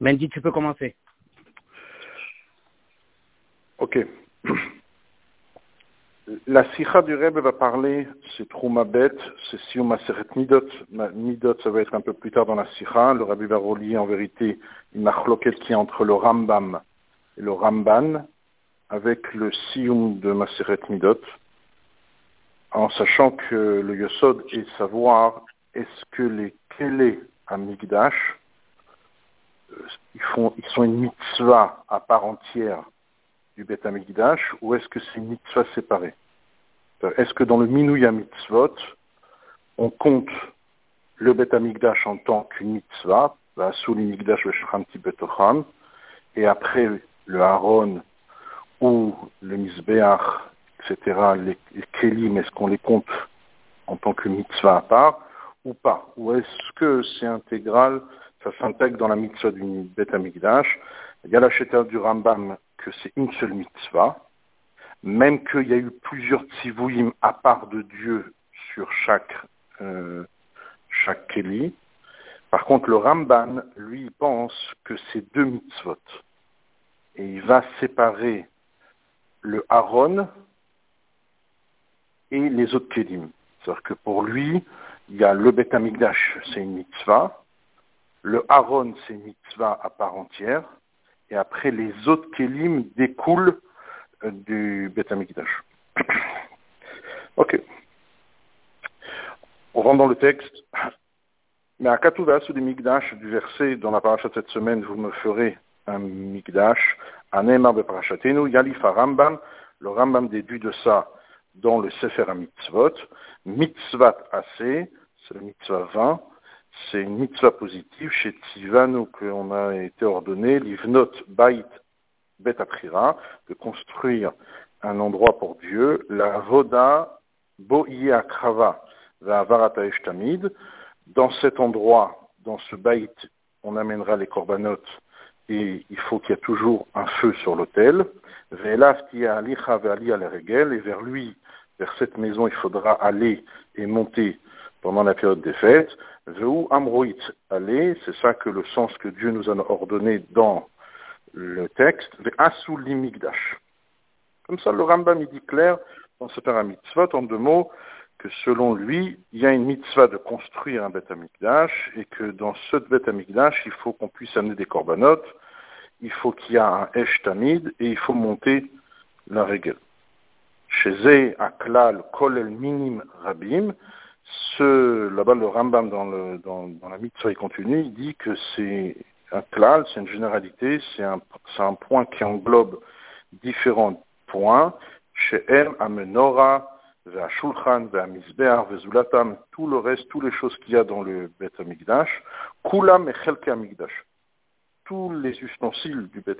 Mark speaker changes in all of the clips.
Speaker 1: Mendy, tu peux commencer.
Speaker 2: Ok. La sikha du Rebbe va parler, c'est Troumabet, c'est Sium Aseret Midot. Midot, ça va être un peu plus tard dans la sikha. Le Rebbe va relier en vérité une machloket qui est entre le Rambam et le Ramban, avec le Sium de Maseret Midot, en sachant que le Yosod est savoir est-ce que les Kélé à Migdash, ils, font, ils sont une mitzvah à part entière du Bet Amigdash ou est-ce que c'est une mitzvah séparée? Est-ce que dans le Minouya Mitzvot, on compte le Bet Amigdash en tant qu'une mitzvah, sous l'Imigdash Betocham, et après le Aaron ou le Mizbeach, etc., les, les Kélim, est-ce qu'on les compte en tant que mitzvah à part ou pas? Ou est-ce que c'est intégral, ça s'intègre dans la mitzvah du Bet Amigdash Il y a la du Rambam que c'est une seule mitzvah, même qu'il y a eu plusieurs tzivouim à part de Dieu sur chaque, euh, chaque Keli. Par contre, le Ramban, lui, pense que c'est deux mitzvot. Et il va séparer le Aaron et les autres Kelim. C'est-à-dire que pour lui, il y a le Bet Amigdash, c'est une mitzvah. Le Aaron, c'est mitzvah à part entière et après les autres kelim découlent euh, du Beth Amikdash. ok. On rentre dans le texte. Mais à Katouva, sous des Migdash, du verset dans la paracha cette semaine, vous me ferez un Migdash, un Neymar de parachatenu, Yalifa Rambam, le Rambam déduit de ça dans le Sefer HaMitzvot, Mitzvat Assez, c'est le Mitzvah 20, c'est une mitzvah positive chez Tivanu qu'on a été ordonné, l'ivnot bait bet de construire un endroit pour Dieu, la voda bo'i akrava varata tamid. Dans cet endroit, dans ce bait, on amènera les corbanotes et il faut qu'il y ait toujours un feu sur l'autel. Et vers lui, vers cette maison, il faudra aller et monter pendant la période des fêtes. Veu amroit allez, c'est ça que le sens que Dieu nous a ordonné dans le texte, asul limigdash. Comme ça, le Rambam il dit clair dans ce père mitzvot, en deux mots, que selon lui, il y a une mitzvah de construire un Beth Amikdash, et que dans ce Beth Amikdash, il faut qu'on puisse amener des corbanotes, il faut qu'il y ait un Esh Tamid, et il faut monter la règle. Chez Zé, Aklal, Kolel Minim Rabim, ce, là-bas, le Rambam dans, le, dans, dans la mitzvah continue, il dit que c'est un klal, c'est une généralité, c'est un, point qui englobe différents points. Chez M, Amenora, Shulchan, Mizbeach, Vezulatam, tout le reste, toutes les choses qu'il y a dans le Bet Amigdash, Kulam et Chelke Amigdash. Tous les ustensiles du Bet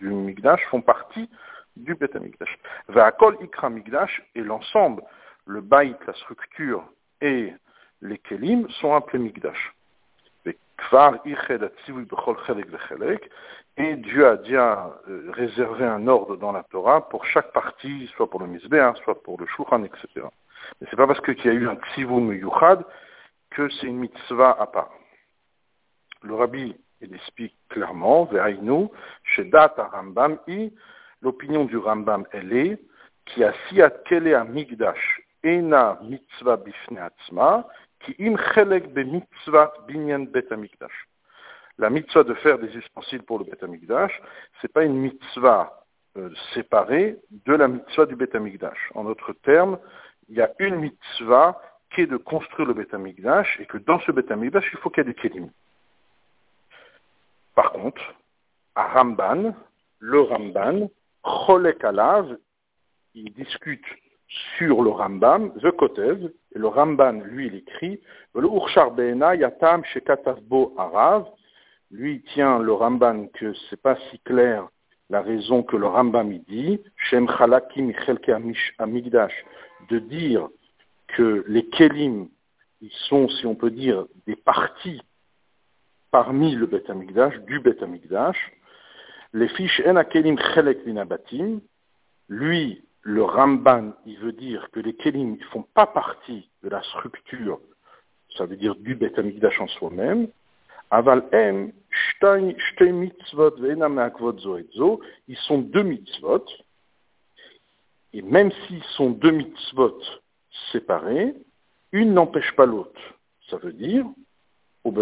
Speaker 2: du font partie du Bet Amigdash. Ve'akol Ikra Migdash et l'ensemble, le bait, la structure et les kelim sont appelés mikdash. Et Dieu a déjà euh, réservé un ordre dans la Torah pour chaque partie, soit pour le misbeh, soit pour le shulchan, etc. Mais c'est pas parce qu'il y a eu un tzivum yuchad que c'est une mitzvah à part. Le rabbi, il explique clairement, ve'ainu, shedat Rambam, l'opinion du Rambam, elle est, qui a siat kele a migdash, mitzvah binyan. La mitzvah de faire des ustensiles pour le bet amikdash, c'est pas une mitzvah euh, séparée de la mitzvah du bet amikdash. En d'autres termes, il y a une mitzvah qui est de construire le bet amikdash et que dans ce bet amikdash, il faut qu'il y ait des kelim. Par contre, à Ramban, le Ramban, cholek alav, il discute sur le Rambam, The Kotev, et le Ramban, lui, il écrit, le Urshar Yatam Shekatavbo Arav, lui, tient le Ramban que c'est pas si clair la raison que le Rambam il dit, Shem Chalakim Amigdash, de dire que les Kelim, ils sont, si on peut dire, des parties parmi le Bet Amigdash, du Bet Amigdash, les fiches En Kelim Chelek lui, le Ramban, il veut dire que les Kelim ne font pas partie de la structure, ça veut dire du Beth Amikdash en soi-même. Aval M, mitzvot ils sont deux mitzvot, et même s'ils sont deux mitzvot séparés, une n'empêche pas l'autre. Ça veut dire, on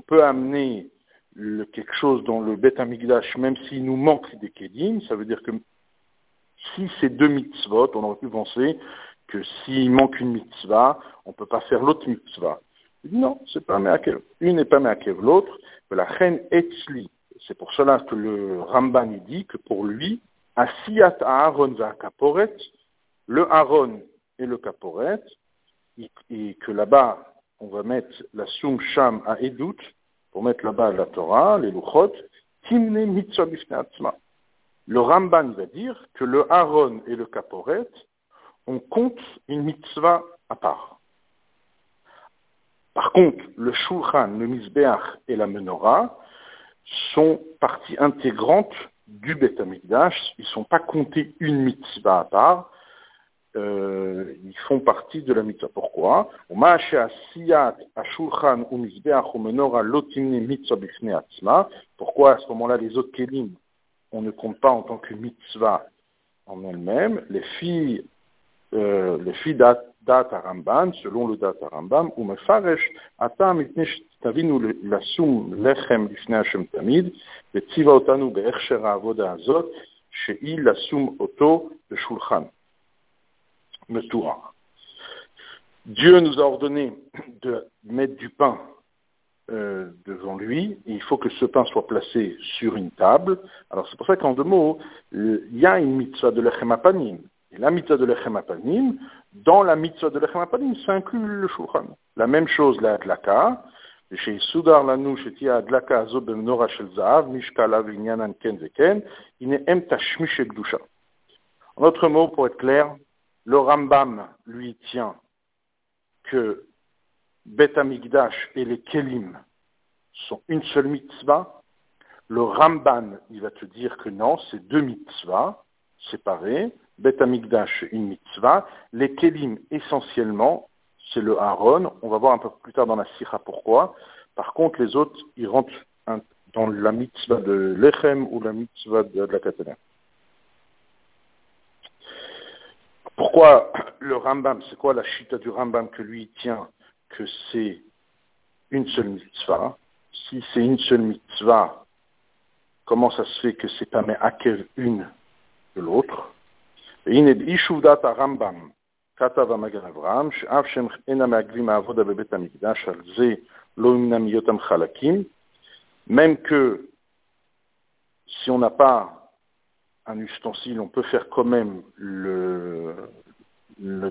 Speaker 2: peut amener quelque chose dans le Bet Amigdash, même s'il nous manque des kelim, ça veut dire que si c'est deux mitzvot, on aurait pu penser que s'il manque une mitzvah, on ne peut pas faire l'autre mitzvah. Non, c'est pas Meakev. Une n'est pas Meakev, l'autre, la reine Etzli. C'est pour cela que le Ramban dit que pour lui, Asiyat Aaron Kaporet, le Aaron et le Kaporet, et que là-bas, on va mettre la Sum Sham à Edut, pour mettre là-bas la Torah, les Luchot, Timne Mitzvah Le Ramban va dire que le Aaron et le Kaporet, on compte une mitzvah à part. Par contre, le Shulchan, le Mizbeach et la Menorah sont partie intégrante du Bet. Ils ne sont pas comptés une mitzvah à part. Euh, ils font partie de la mitzvah. Pourquoi Pourquoi à ce moment-là les autres kelim, on ne compte pas en tant que mitzvah en elle-même Les filles euh, le fi dat, dat Aramban, selon le dat Arambam, ou mefaresh, ata mitne שתבינו לשום לחם לפני השם תמיד, וציווה אותנו בהכשר העבודה הזאת, שהיא לשום אותו בשולחן. le Torah. Dieu nous a ordonné de mettre du pain euh, devant lui, et il faut que ce pain soit placé sur une table. Alors c'est pour ça qu'en deux mots, il y a une mitzvah de l'echemapanim. Et la mitzvah de l'echemapanim, dans la mitzvah de l'echemapanim, ça inclut le shulchan. La même chose, la adlaka. Chez Soudar Lanou, chez Tia Adlaka ben Nora Shel Zahav, Ken Ine Em Tashmish En autre mot, pour être clair, le Rambam, lui, tient que Bet Amigdash et les Kelim sont une seule mitzvah. Le Ramban, il va te dire que non, c'est deux mitzvahs séparées. Bet Amikdash, une mitzvah. Les Kelim, essentiellement, c'est le Aaron. On va voir un peu plus tard dans la Sira pourquoi. Par contre, les autres, ils rentrent dans la mitzvah de l'Echem ou la mitzvah de, la Katana. Pourquoi le Rambam, c'est quoi la chita du Rambam que lui tient que c'est une seule mitzvah Si c'est une seule mitzvah, comment ça se fait que c'est pas mais une de l'autre והנה ביישוב דעת הרמב"ם כתב המגן אברהם, שאף שהם אינם מעכבים העבודה בבית המקדש, על זה לא ימנע מהיותם חלקים, même que si on n'a pas un ustensile, on peut faire quand même le,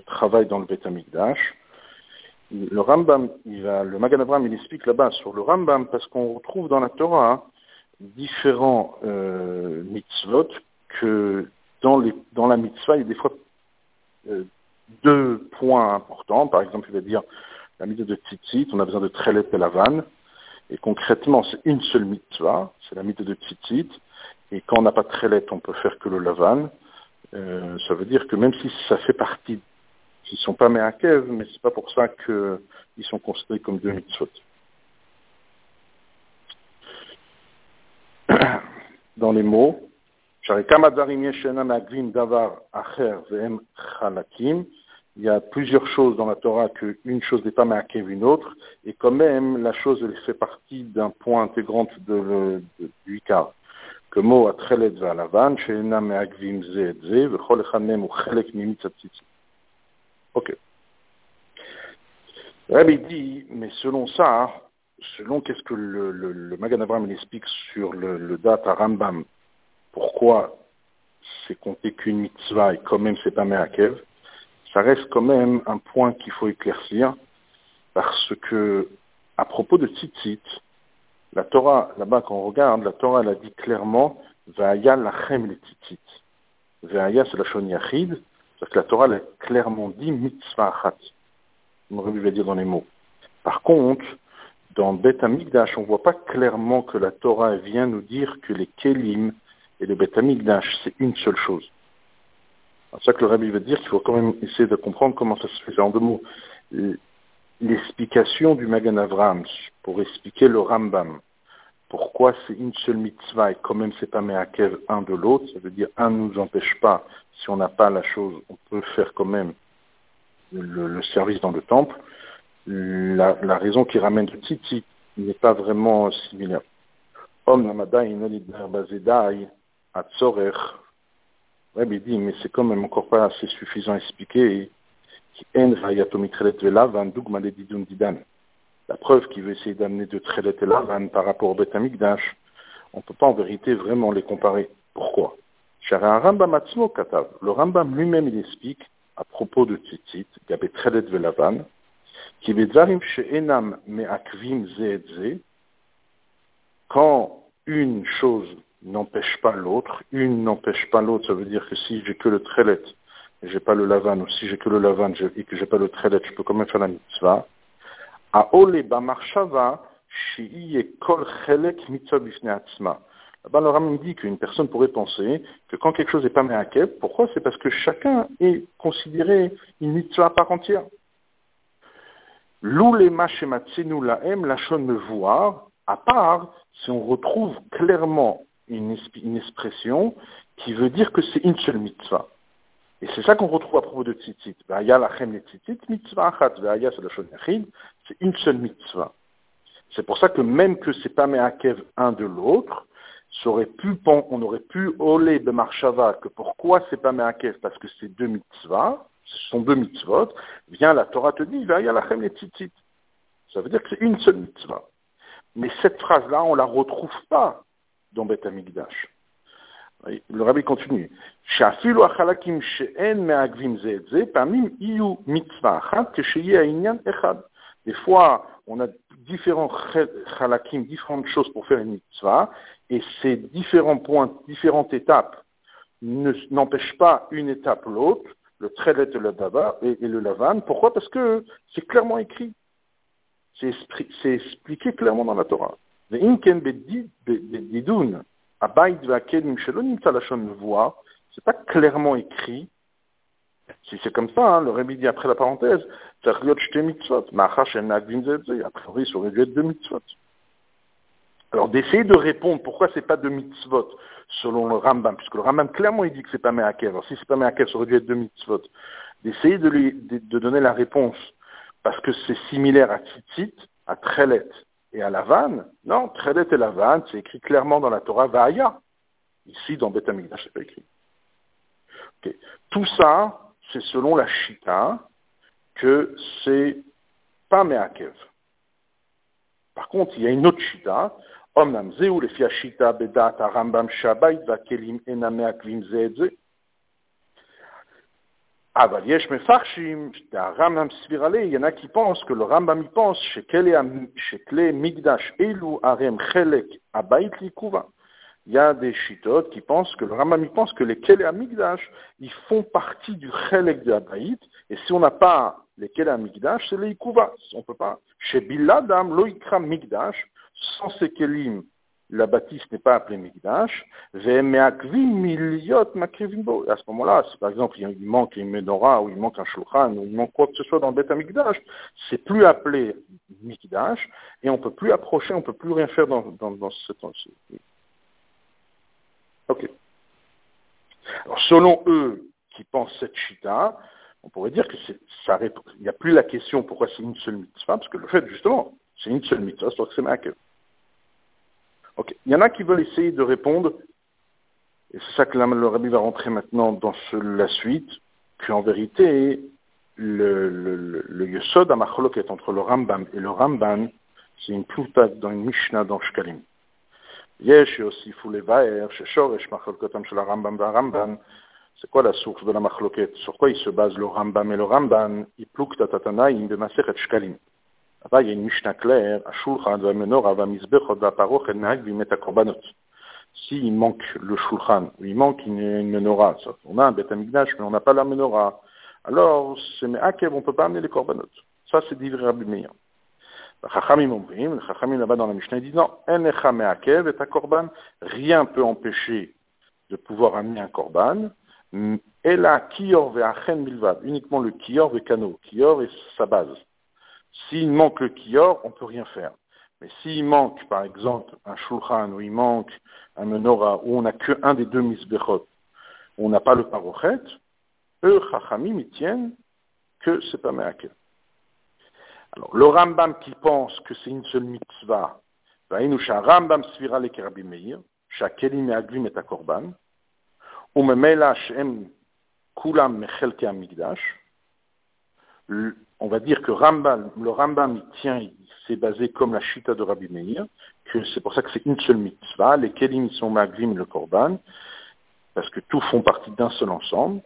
Speaker 2: travail dans le Beth Amikdash. Le Rambam, il va, le Magan Abraham, il explique là-bas sur le Rambam parce qu'on retrouve dans la Torah différents euh, mitzvot que dans, les, dans la mitzvah, il y a des fois euh, deux points importants. Par exemple, il va dire la mitzvah de tzitzit, on a besoin de trelet et lavan. Et concrètement, c'est une seule mitzvah, c'est la mitzvah de tzitzit. Et quand on n'a pas de trelet, on peut faire que le lavan. Euh, ça veut dire que même si ça fait partie, ils ne sont pas me'akev, mais c'est pas pour ça qu'ils sont considérés comme deux mitzvot. Dans les mots, il y a plusieurs choses dans la Torah qu'une chose n'est pas marquée une autre, et quand même, la chose elle fait partie d'un point intégrant de, du Ikar. כמו התכלת והלבן, שאינם מעכבים זה את זה, וכל אחד מהם הוא חלק ממיץ הציצית. Ok. Rabbi dit, mais selon ça, selon qu'est-ce que le, le, le Magan Abraham explique sur le, le date à Rambam, pourquoi c'est compté qu'une mitzvah et quand même c'est pas Me'akev, ça reste quand même un point qu'il faut éclaircir parce que à propos de tzitzit, la Torah, là-bas quand on regarde, la Torah elle a dit clairement Va'aya lachem le tzitzit. Va'aya c'est la shon yachid, parce que la Torah elle a clairement dit mitzvah achat. On aurait dû dire dans les mots. Par contre, dans Bet Amigdash, on voit pas clairement que la Torah vient nous dire que les kelim et le Beth Amikdash, c'est une seule chose. C'est ça que le rabbi veut dire qu'il faut quand même essayer de comprendre comment ça se fait. En deux mots, l'explication du Magan Avram pour expliquer le Rambam. Pourquoi c'est une seule mitzvah et quand même c'est pas Meakev un de l'autre, ça veut dire un ne nous empêche pas, si on n'a pas la chose, on peut faire quand même le, service dans le temple. La, raison qui ramène le Titi n'est pas vraiment similaire. Om dit, mais c'est quand même encore pas assez suffisant à expliquer. La preuve qu'il veut essayer d'amener de Trelet et Lavan par rapport au Beth Amikdash, on ne peut pas en vérité vraiment les comparer. Pourquoi? Le Rambam lui-même, il explique à propos de Tzitzit, Gabé Trelet Velavan, qui Bedvarim She'enam Me'akvim Ze quand une chose n'empêche pas l'autre, une n'empêche pas l'autre, ça veut dire que si j'ai que le Trelet, et j'ai pas le Lavan, ou si j'ai que le Lavan et que j'ai pas le Trelet, je peux quand même faire la mitzvah. Là-bas, le Ram dit qu'une personne pourrait penser que quand quelque chose n'est pas me'akeb, pourquoi? C'est parce que chacun est considéré une mitzvah à part entière. L'ulema shematzenu laem lachon voir, à part si on retrouve clairement une, expression qui veut dire que c'est une seule mitzvah. Et c'est ça qu'on retrouve à propos de tzitzit. Le mitzvah c'est une seule mitzvah. C'est pour ça que même que c'est pas me'akev un de l'autre, on aurait pu oler de marshava que pourquoi c'est pas me'akev? Parce que c'est deux mitzvahs, ce sont deux mitzvot, vient la Torah te dit, va les tzitzit. Ça veut dire que c'est une seule mitzvah. Mais cette phrase-là, on la retrouve pas dans Beth Amikdash. Le rabbi continue. Des fois, on a différents halakim, différentes choses pour faire une mitzvah, et ces différents points, différentes étapes n'empêchent pas une étape l'autre, le trelet et le, daba, et, le lavan. Pourquoi? Parce que c'est clairement écrit. C'est expliqué clairement dans la Torah. C'est pas clairement écrit. Si c'est comme ça, hein, le Rémi dit après la parenthèse, a priori, ça aurait dû être deux mitzvot. Alors d'essayer de répondre pourquoi c'est pas de mitzvot selon le Rambam, puisque le Rambam clairement il dit que c'est pas Me'akev. Alors si c'est pas Me'akev, ça aurait dû être de mitzvot. D'essayer de, lui, de, donner la réponse parce que c'est similaire à Tzitzit, à Trelet et à Lavan. Non, Trelet et Lavan, c'est écrit clairement dans la Torah Va'aya. Ici, dans Beth Amikdash, c'est pas écrit. Tout ça, c'est selon la Shita que c'est pas Me'akev. Par contre, il y a une autre Shita אמנם זהו לפי השיטה בדעת הרמב"ם שהבית והכלים אינם מעכבים זה את זה. אבל יש מפחשים, הרמב"ם סביר עלי, il y en a qui pensent que le Rambam y pense שכלי מקדש אלו הרי הם חלק הבית לעיכובה. Il y a des chitotes qui pensent que le Rambam y pense que les Kele Amigdash, ils font partie du Chelek de Abaït, et si on n'a pas les Kele Amigdash, c'est les Ikuva. On peut pas. Chez Biladam, lo Ikra Migdash, sans ces kelim, la bâtisse n'est pas appelée Mikdash, à ce moment-là, si par exemple il manque une menorah, ou il manque un shulchan, ou il manque quoi que ce soit dans le Beth Amikdash, c'est plus appelé Mikdash, et on peut plus approcher, on peut plus rien faire dans, dans, dans ce. Ok. Alors selon eux, qui pensent cette chita, on pourrait dire que ça il n'y a plus la question pourquoi c'est une seule mitzvah, parce que le fait justement, c'est une seule mitzvah, c'est que c'est Ok. Il y en a qui veulent essayer de répondre, et c'est ça que le rabbi va rentrer maintenant dans la suite, qu'en vérité, le, le, le, le yesod est entre le Rambam et le Ramban, c'est une ploutade dans une Mishnah dans Shkalim. Yesh aussi Fulevaer, Sheshoresh Machlokotam shel Rambam Ramban. C'est quoi la source de la machloket Sur quoi il se base le Rambam et le Ramban Il plouk tatatanaim b'masechet Shkalim. Là-bas, il y a une Mishnah claire, Ashulchan, Menorah, Vamizbechot, Vaparoch, El Nahag, Vimeta Korbanot. S'il manque le Shulchan, ou il manque une, une menorah, on a un Beth Amigdash, mais on n'a pas la menorah, alors c'est Me'akev, on ne peut pas amener les Korbanot. Ça, c'est d'Ivri Rabbi Meir. Chachamim omrim, les Chachamim là-bas dans la Mishnah, ils disent non, Enecha Me'akev et Korban, rien peut empêcher de pouvoir amener un Korban, et là, Kior ve'achen milvad, uniquement le Kior ve'kano. Kior est sa base S'il manque le kior, on ne peut rien faire. Mais s'il manque, par exemple, un shulchan, ou il manque un menorah, où on n'a qu'un des deux misbechot, on n'a pas le parochet, eux, chachamim, ils tiennent que c'est pas meakel. Le Rambam qui pense que c'est une seule mitzvah, Vainusha Rambam Svira le Meir, Shakelim et Akorban, Umemela Shem Kulam On va dire que le Rambam, il tient, c'est basé comme la Chita de Rabbi Meir, que c'est pour ça que c'est une seule mitzvah, les Kelim sont Maglim le Korban, parce que tout font partie d'un seul ensemble,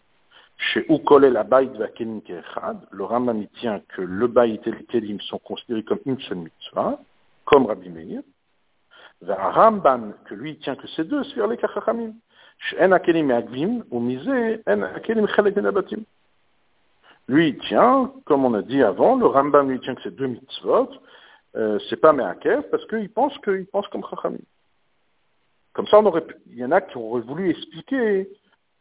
Speaker 2: chez Ukolel Abayt va kelim kechad, le Rambam il tient que le bayit et les kelim sont considérés comme une seule mitzvah, comme Rabbi Meir. Vers Ramban, que lui tient que c'est deux, c'est les kachachamim. She'en akelim maglim, ou misé, en akelim chalek ben lui, tient, comme on a dit avant, le Rambam lui tient que c'est deux mitzvot, euh, c'est pas Meakev, parce qu'il pense qu'il pense comme Chachamim. Comme ça, on aurait, il y en a qui auraient voulu expliquer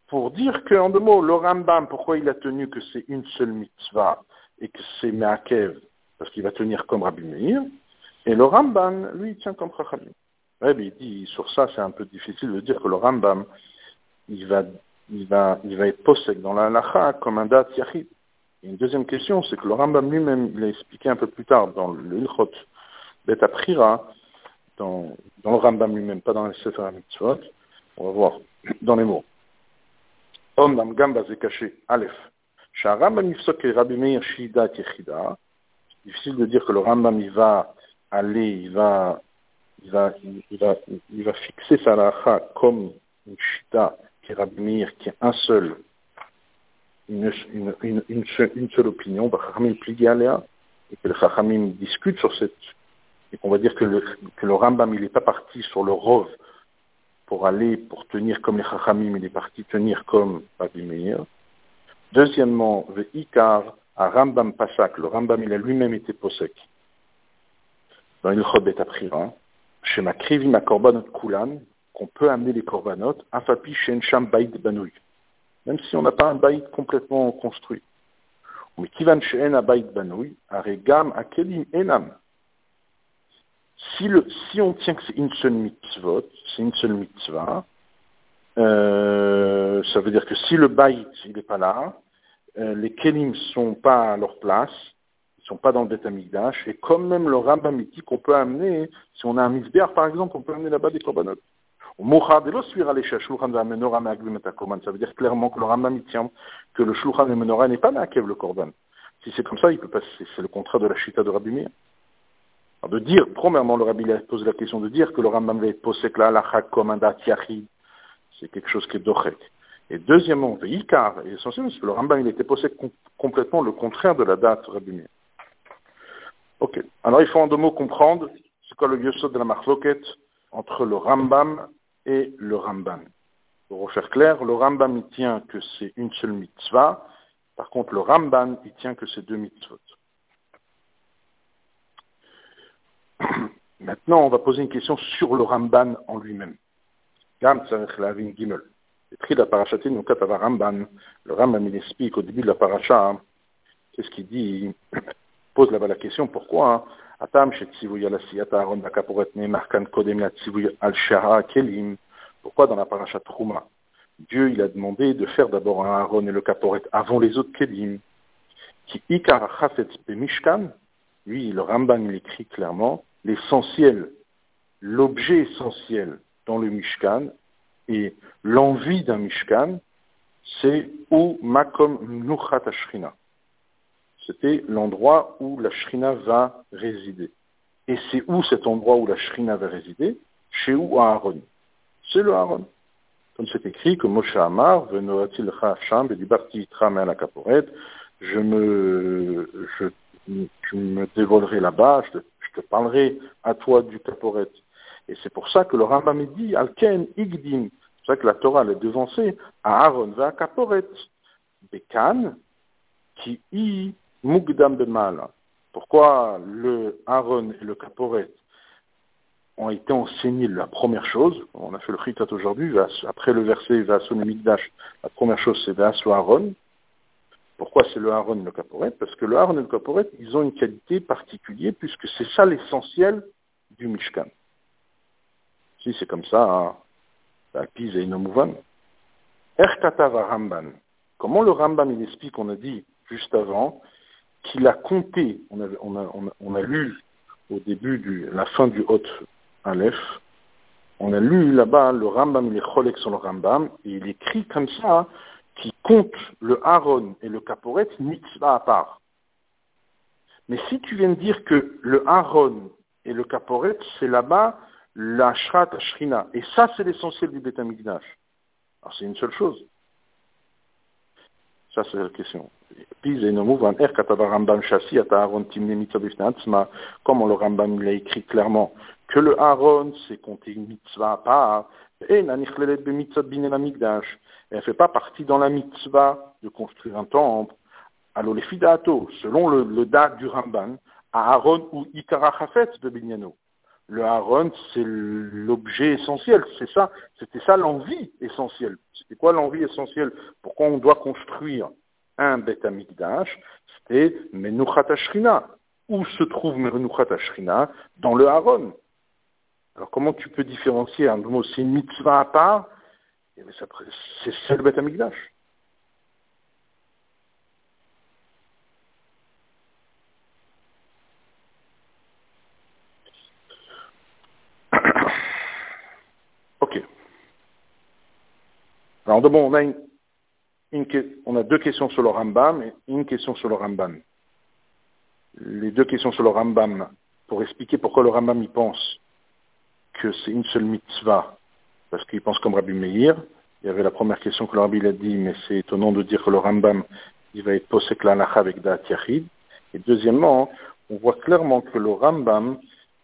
Speaker 2: pour dire qu'en deux mots, le Rambam, pourquoi il a tenu que c'est une seule mitzvah et que c'est Meakev, parce qu'il va tenir comme Rabbi Meir, et le Rambam, lui, il tient comme Chachamim. Rabbi il dit, sur ça, c'est un peu difficile de dire que le Rambam, il va, il va, il va être possède dans la halacha comme un dat yachid une deuxième question, c'est que le Rambam lui-même, il a expliqué un peu plus tard dans le Ilchot Bet dans, dans le Rambam lui-même, pas dans les Sefer Mitzvot, on va voir dans les mots. Om dam gamba ze caché, Aleph. Rambam yifsok Rabbi Meir shida yechida. Difficile de dire que le Rambam il va aller, il va, il va, il va, il va fixer sa lacha comme une shida qui est Rabbi Meir, qui est un seul une, une, une, une seule opinion, Chachamim et que le Chachamim discute sur cette, et qu'on va dire que le, que le Rambam, il n'est pas parti sur le Rov pour aller, pour tenir comme les Chachamim, il est parti tenir comme Rabbi Meir. Deuxièmement, le Ikar, à Rambam Pasak, le Rambam, il a lui-même été posek. Dans il Bet Aprira, chez ma ma korbanot kulan, qu'on peut amener les korbanot, afapi shen sham bait banouy même si on n'a pas un baït complètement construit. Mais kivan she'en baït banouy, aregam akelim enam. Si, on tient que c'est une seule mitzvot, c'est une seule mitzvah, euh, ça veut dire que si le baït il n'est pas là, euh, les kelim sont pas à leur place, ils sont pas dans le Beth et comme même le Rambam qu'on peut amener, si on a un misbéar par exemple, on peut amener là-bas des korbanot. Ça veut dire clairement que le Rambam tient que le Shulchan et Menorah n'est pas Ma'akev le Korban. Si c'est comme ça, il peut pas, c'est le contraire de la Chita de Rabbi Meir. Alors de dire, premièrement, le Rabbi a posé la question de dire que le Rambam va là, la comme un c'est quelque chose qui est dochek. Et deuxièmement, Ikar, et essentiellement, parce que le Rambam, il était posé complètement le contraire de la date Rabbi. Ok. Alors il faut en deux mots comprendre c'est quoi le yosod de la marloquette entre le Rambam et le Ramban. Pour refaire clair, le Rambam il tient que c'est une seule mitzvah, par contre le Ramban il tient que c'est deux mitzvot. Maintenant, on va poser une question sur le Ramban en lui-même. La Ramban. Le Ramban, il explique au début de la paracha, hein, qu'est-ce qu'il dit Il pose là-bas la question, pourquoi hein, pourquoi dans la paracha Trouma, Dieu il a demandé de faire d'abord un Aaron et le Kaporet avant les autres Kelim Qui Ikar Mishkan, lui le Ramban il écrit clairement, l'essentiel, l'objet essentiel dans le Mishkan et l'envie d'un Mishkan, c'est ou makom nuchat ashrina c'était l'endroit où la Shrina va résider. Et c'est où cet endroit où la Shrina va résider? Chez où? Aaron C'est le Aaron. Comme c'est écrit que Moshe Amar, Venoatil Chacham, Bedibarti la Kaporet, je me, je, je me dévoilerai là-bas, je te, parlerai à toi du Kaporet. Et c'est pour ça que le Rambam dit, Alken Igdim, c'est pour ça que la Torah est devancée, à Aaron va à Kaporet. Bekan, qui y Mugdam mal. Pourquoi le Aaron et le Kaporet ont été enseignés la première chose, on a fait le Chitat aujourd'hui, après le verset Vason Migdash, la première chose c'est Vaso Aaron. Pourquoi c'est le Aaron et le Caporet? Parce que le Aaron et le Caporet, ils ont une qualité particulière, puisque c'est ça l'essentiel du Mishkan. Si c'est comme ça, hein, bah, Pise et Inomouvan. Erkatava Ramban. Comment le Ramban il explique, on a dit juste avant, qu'il a compté, on a, lu au début de la fin du Hot Aleph, on a lu là-bas le Rambam, il est sur le Rambam, et il écrit comme ça, compte le Aaron et le Kaporet mitzvah à part. Mais si tu viens de dire que le Aaron et le Kaporet, c'est là-bas la Shrat Shrina, et ça c'est l'essentiel du Beth Alors c'est une seule chose. Ça c'est la question. Comme le Rambam l'a écrit clairement, que le Aaron, c'est compter une mitzvah à part, elle ne fait pas partie dans la mitzvah de construire un temple. Alors les fidato, selon le, le du Ramban, Aaron ou Ikara de Binyano. Le Aaron, c'est l'objet essentiel, c'est ça, c'était ça l'envie essentielle. C'était quoi l'envie essentielle? Pourquoi on doit construire un Bet Amikdash C'était Menuchat Ashrina. Où se trouve Menuchat Ashrina Dans le Aaron. Alors comment tu peux différencier un mot, c'est une mitzvah à part, c'est le Beth Amikdash. ok. Alors bon, on a, une, on a deux questions sur le Rambam et une question sur le Rambam. Les deux questions sur le Rambam, pour expliquer pourquoi le Rambam y pense que c'est une seule mitzvah, parce qu'il pense comme Rabbi Meir. Il y avait la première question que le Rabbi a dit, mais c'est étonnant de dire que le Rambam, il va être posek l'anacha avec Da'at Yachid. Et deuxièmement, on voit clairement que le Rambam,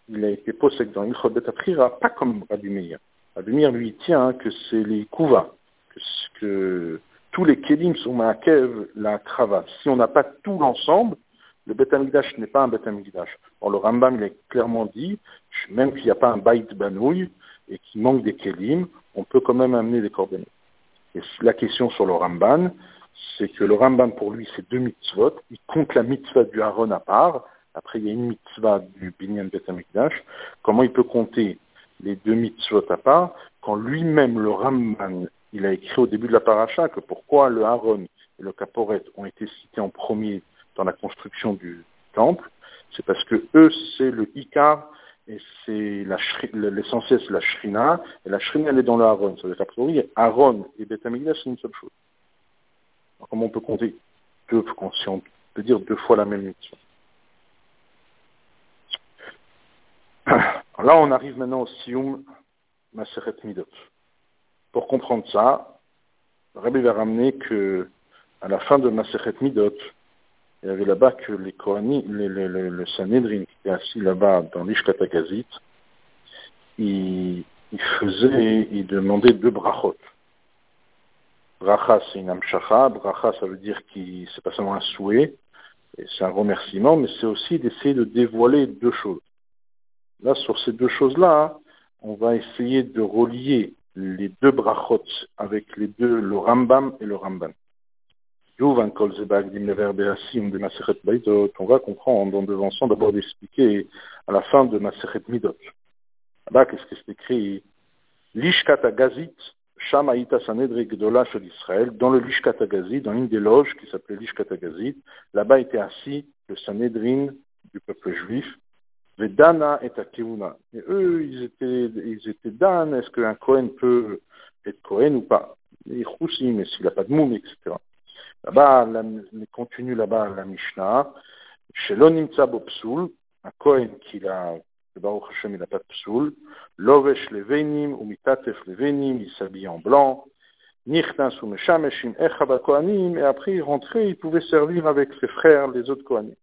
Speaker 2: il a été posek dans Ilchot Bet pas comme Rabbi Meir. Rabbi Meir lui tient que c'est les kuvas, que, que tous les kelim sont ma'akev la krava. Si on n'a pas tout l'ensemble, le Bet n'est pas un Bet Or, le Rambam, il a clairement dit, même qu'il n'y a pas un Bait Banouille et qu'il manque des Kelim, on peut quand même amener des coordonnées. Et la question sur le Ramban, c'est que le Ramban, pour lui, c'est deux mitzvot. Il compte la mitzvah du Aaron à part. Après, il y a une mitzvah du Binyan Bet Comment il peut compter les deux mitzvot à part quand lui-même, le Ramban, il a écrit au début de la paracha que pourquoi le Aaron et le Kaporet ont été cités en premier dans la construction du temple, c'est parce que eux, c'est le Icar, et c'est l'essentiel, c'est la Shrina, et la Shrina, elle est dans le Aaron. Ça veut dire priori, Aaron et Beth c'est une seule chose. Alors, comment on peut compter deux, si on peut dire deux fois la même mission Là, on arrive maintenant au Sium Maseret Midot. Pour comprendre ça, Rabbi va ramener que à la fin de Maseret Midot, il y avait là-bas que les Kohanim, le Sanhedrin qui était assis là-bas dans l'Ishkatagazit, il, il faisait, il demandait deux brachot. Bracha, c'est une amshacha. Bracha, ça veut dire que c'est pas seulement un souhait, c'est un remerciement, mais c'est aussi d'essayer de dévoiler deux choses. Là, sur ces deux choses-là, on va essayer de relier les deux brachot avec les deux, le Rambam et le Ramban. On va comprendre en devançant d'abord d'expliquer à la fin de Maseret Midot. Là, qu'est-ce que c'est écrit? Lishkat Agazit, Sham Aïta Sanedri Gdola Shel Israël, dans le Lishkat Agazit, dans une des loges qui s'appelait Lishkat Agazit, là-bas était assis le Sanhedrin du peuple juif, Vedana et Akeuna. Et eux, ils étaient, ils étaient Dan, est-ce qu'un Kohen peut être Kohen ou pas? Les Choussi, mais s'il n'a pas de moum, etc. Là-bas, on continue là-bas la Mishnah. Chez l'Onimtsa Bopsoul, un Kohen qui a, le Baruch Hashem, il n'a pas de psoul. Lovesh levenim, ou mitatef levenim, il s'habille en blanc. Nichnas ou meshameshim echava kohanim, et après il rentrait, il pouvait servir avec ses frères, les autres kohanim.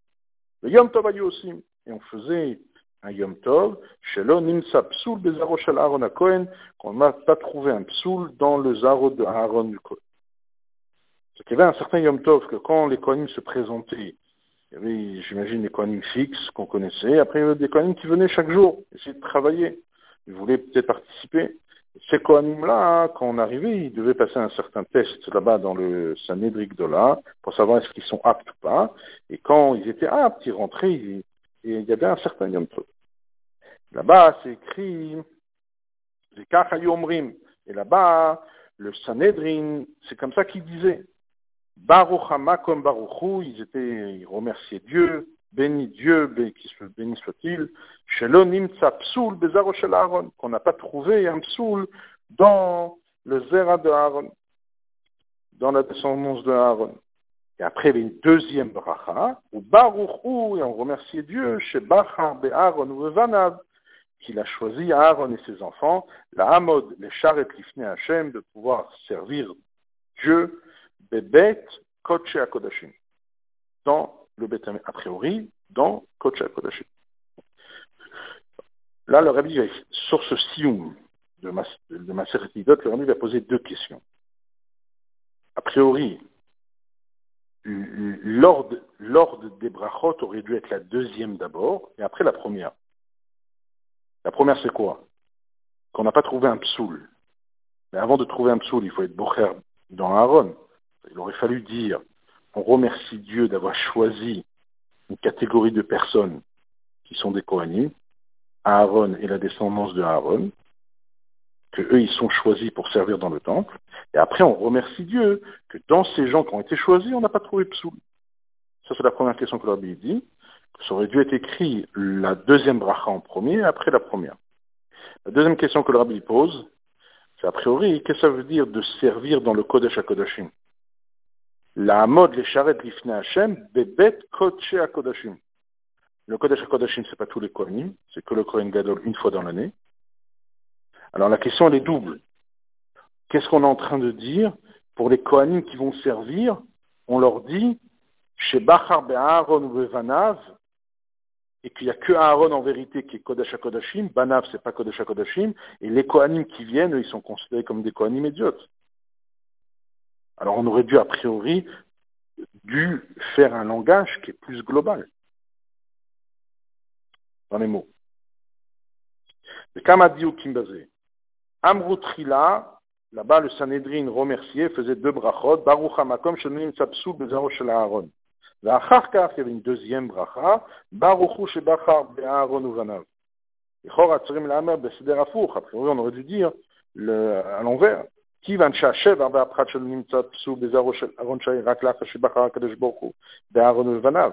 Speaker 2: Le Yom Tov aussi. Et on faisait un Yom Tov, chez l'Onimtsa Psoul, Bezaro shel Aaron a Kohen, qu'on n'a pas trouvé un psoul dans le Zaro de Aaron du Kohen. C'est qu'il y avait un certain Yom Tov que quand les Kohanim se présentaient, il y avait, j'imagine, des Kohanim fixes qu'on connaissait. Après, il y avait des Kohanim qui venaient chaque jour essayer de travailler. Ils voulaient peut-être participer. Ces Kohanim-là, quand on arrivait, ils devaient passer un certain test là-bas dans le Sanhedrin là pour savoir est-ce qu'ils sont aptes ou pas. Et quand ils étaient aptes, ils rentraient et il y avait un certain Yom Là-bas, c'est écrit et là-bas, le Sanhedrin, c'est comme ça qu'il disait. Baruch comme Baruchou, ils étaient, ils remerciaient Dieu, béni Dieu, béni soit-il, Shelonim psoul bezaro shel Aaron, qu'on n'a pas trouvé un psoul dans le zera de Aaron, dans la descendance de Aaron. Et après, il y a une deuxième bracha, ou Baruchou, et on remerciait Dieu, chez Bachar Aaron ou qu'il a choisi Aaron et ses enfants, la Hamod, les Charet Lifne Hashem, de pouvoir servir Dieu, Bebet, Akodashim, dans le Bet a priori, dans Koche Akodashim. Là, le Rabbi, sur ce sioum de, ma, de le Rabbi va poser deux questions. A priori, l'ordre des brachot aurait dû être la deuxième d'abord, et après la première. La première, c'est quoi? Qu'on n'a pas trouvé un psoul. Mais avant de trouver un psoul, il faut être bocher dans Aaron. Il aurait fallu dire, on remercie Dieu d'avoir choisi une catégorie de personnes qui sont des Kohanim, Aaron et la descendance de Aaron, que eux, ils sont choisis pour servir dans le temple. Et après, on remercie Dieu que dans ces gens qui ont été choisis, on n'a pas trouvé psoul. Ça, c'est la première question que l'Arbi dit ça aurait dû être écrit la deuxième bracha en premier, après la première. La deuxième question que le rabbi pose, c'est a priori, qu'est-ce que ça veut dire de servir dans le Kodesh HaKodashim? La Le Kodesh HaKodashim, c'est pas tous les Kohanim, c'est que le Kohen Gadol une fois dans l'année. Alors la question, elle est double. Qu'est-ce qu'on est en train de dire pour les Kohanim qui vont servir? On leur dit, chez Bachar Be'aron ou Bevanav, et qu'il n'y a que Aaron en vérité qui est Kodesh HaKodashim, Banav c'est pas Kodesh HaKodashim, et les Kohanim qui viennent, ils sont considérés comme des Kohanim idiotes. Alors on aurait dû, a priori, dû faire un langage qui est plus global dans les mots. Le Kamadi ou Kimbazé. Amrutrila, là-bas le Sanhedrin remercié, faisait deux brachot, Baruch Hamakom, Shonim Sapsou, Bezaro Aaron. L'acharkar, il y avait une deuxième bracha, Baruchu Shebachar, Aaron Uvanav. Et Chor Atsurim Lamer, Beseder Afour, a priori on aurait dû dire le, à l'envers, כיוון שהשב הרבה הפחת שלו נמצא פסול בזרעו של אהרון שי רק לאחר שבחר הקדוש ברוך הוא באהרון ובניו.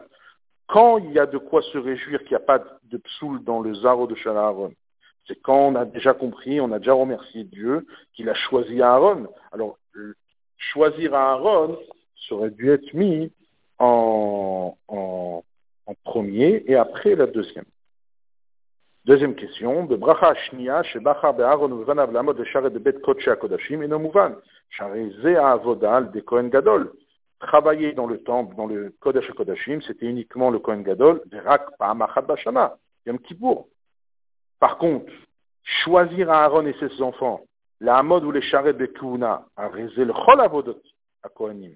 Speaker 2: Quand il y a de quoi se réjouir qu'il n'y a pas de psoul dans le zaro de Shal Aaron, c'est quand on a déjà compris, on a déjà remercié Dieu qu'il a choisi Aaron. Alors, choisir Aaron serait dû être mis en, en, en premier et après la deuxième. Deuxième question, de bracha shnia, shebacha be'aron uvanav lamod de bet kodesh kodashim, et mouvan, ze avodal de Kohen Gadol. Travailler dans le temple, dans le Kodesh Kodashim, c'était uniquement le Kohen Gadol, rak pa'amachat bashana, Yom Kippour. Par contre, choisir Aaron et ses enfants, la ou les charrettes de réser le chol avodot à Kohanim,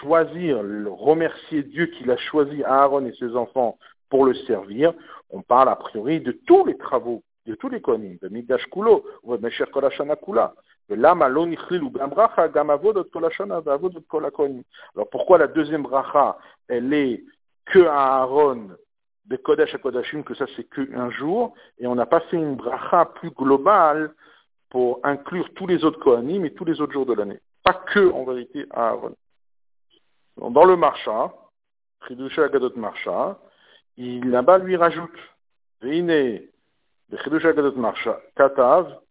Speaker 2: choisir, remercier Dieu qu'il a choisi Aaron et ses enfants pour le servir, on parle a priori de tous les travaux, de tous les kohanim, de Midash Kulo, ou de Mesher Kolashana Kula. Alors pourquoi la deuxième bracha, elle est que à Aaron de Kodesh à Kodashim, que ça c'est qu'un jour, et on n'a pas fait une bracha plus globale pour inclure tous les autres Kohanim et tous les autres jours de l'année. Pas que, en vérité, à Aaron. Dans le marcha, Chidusha Agadot Marcha, il là-bas lui rajoute, Veine, de Chidusha Agadot Marcha, Katav,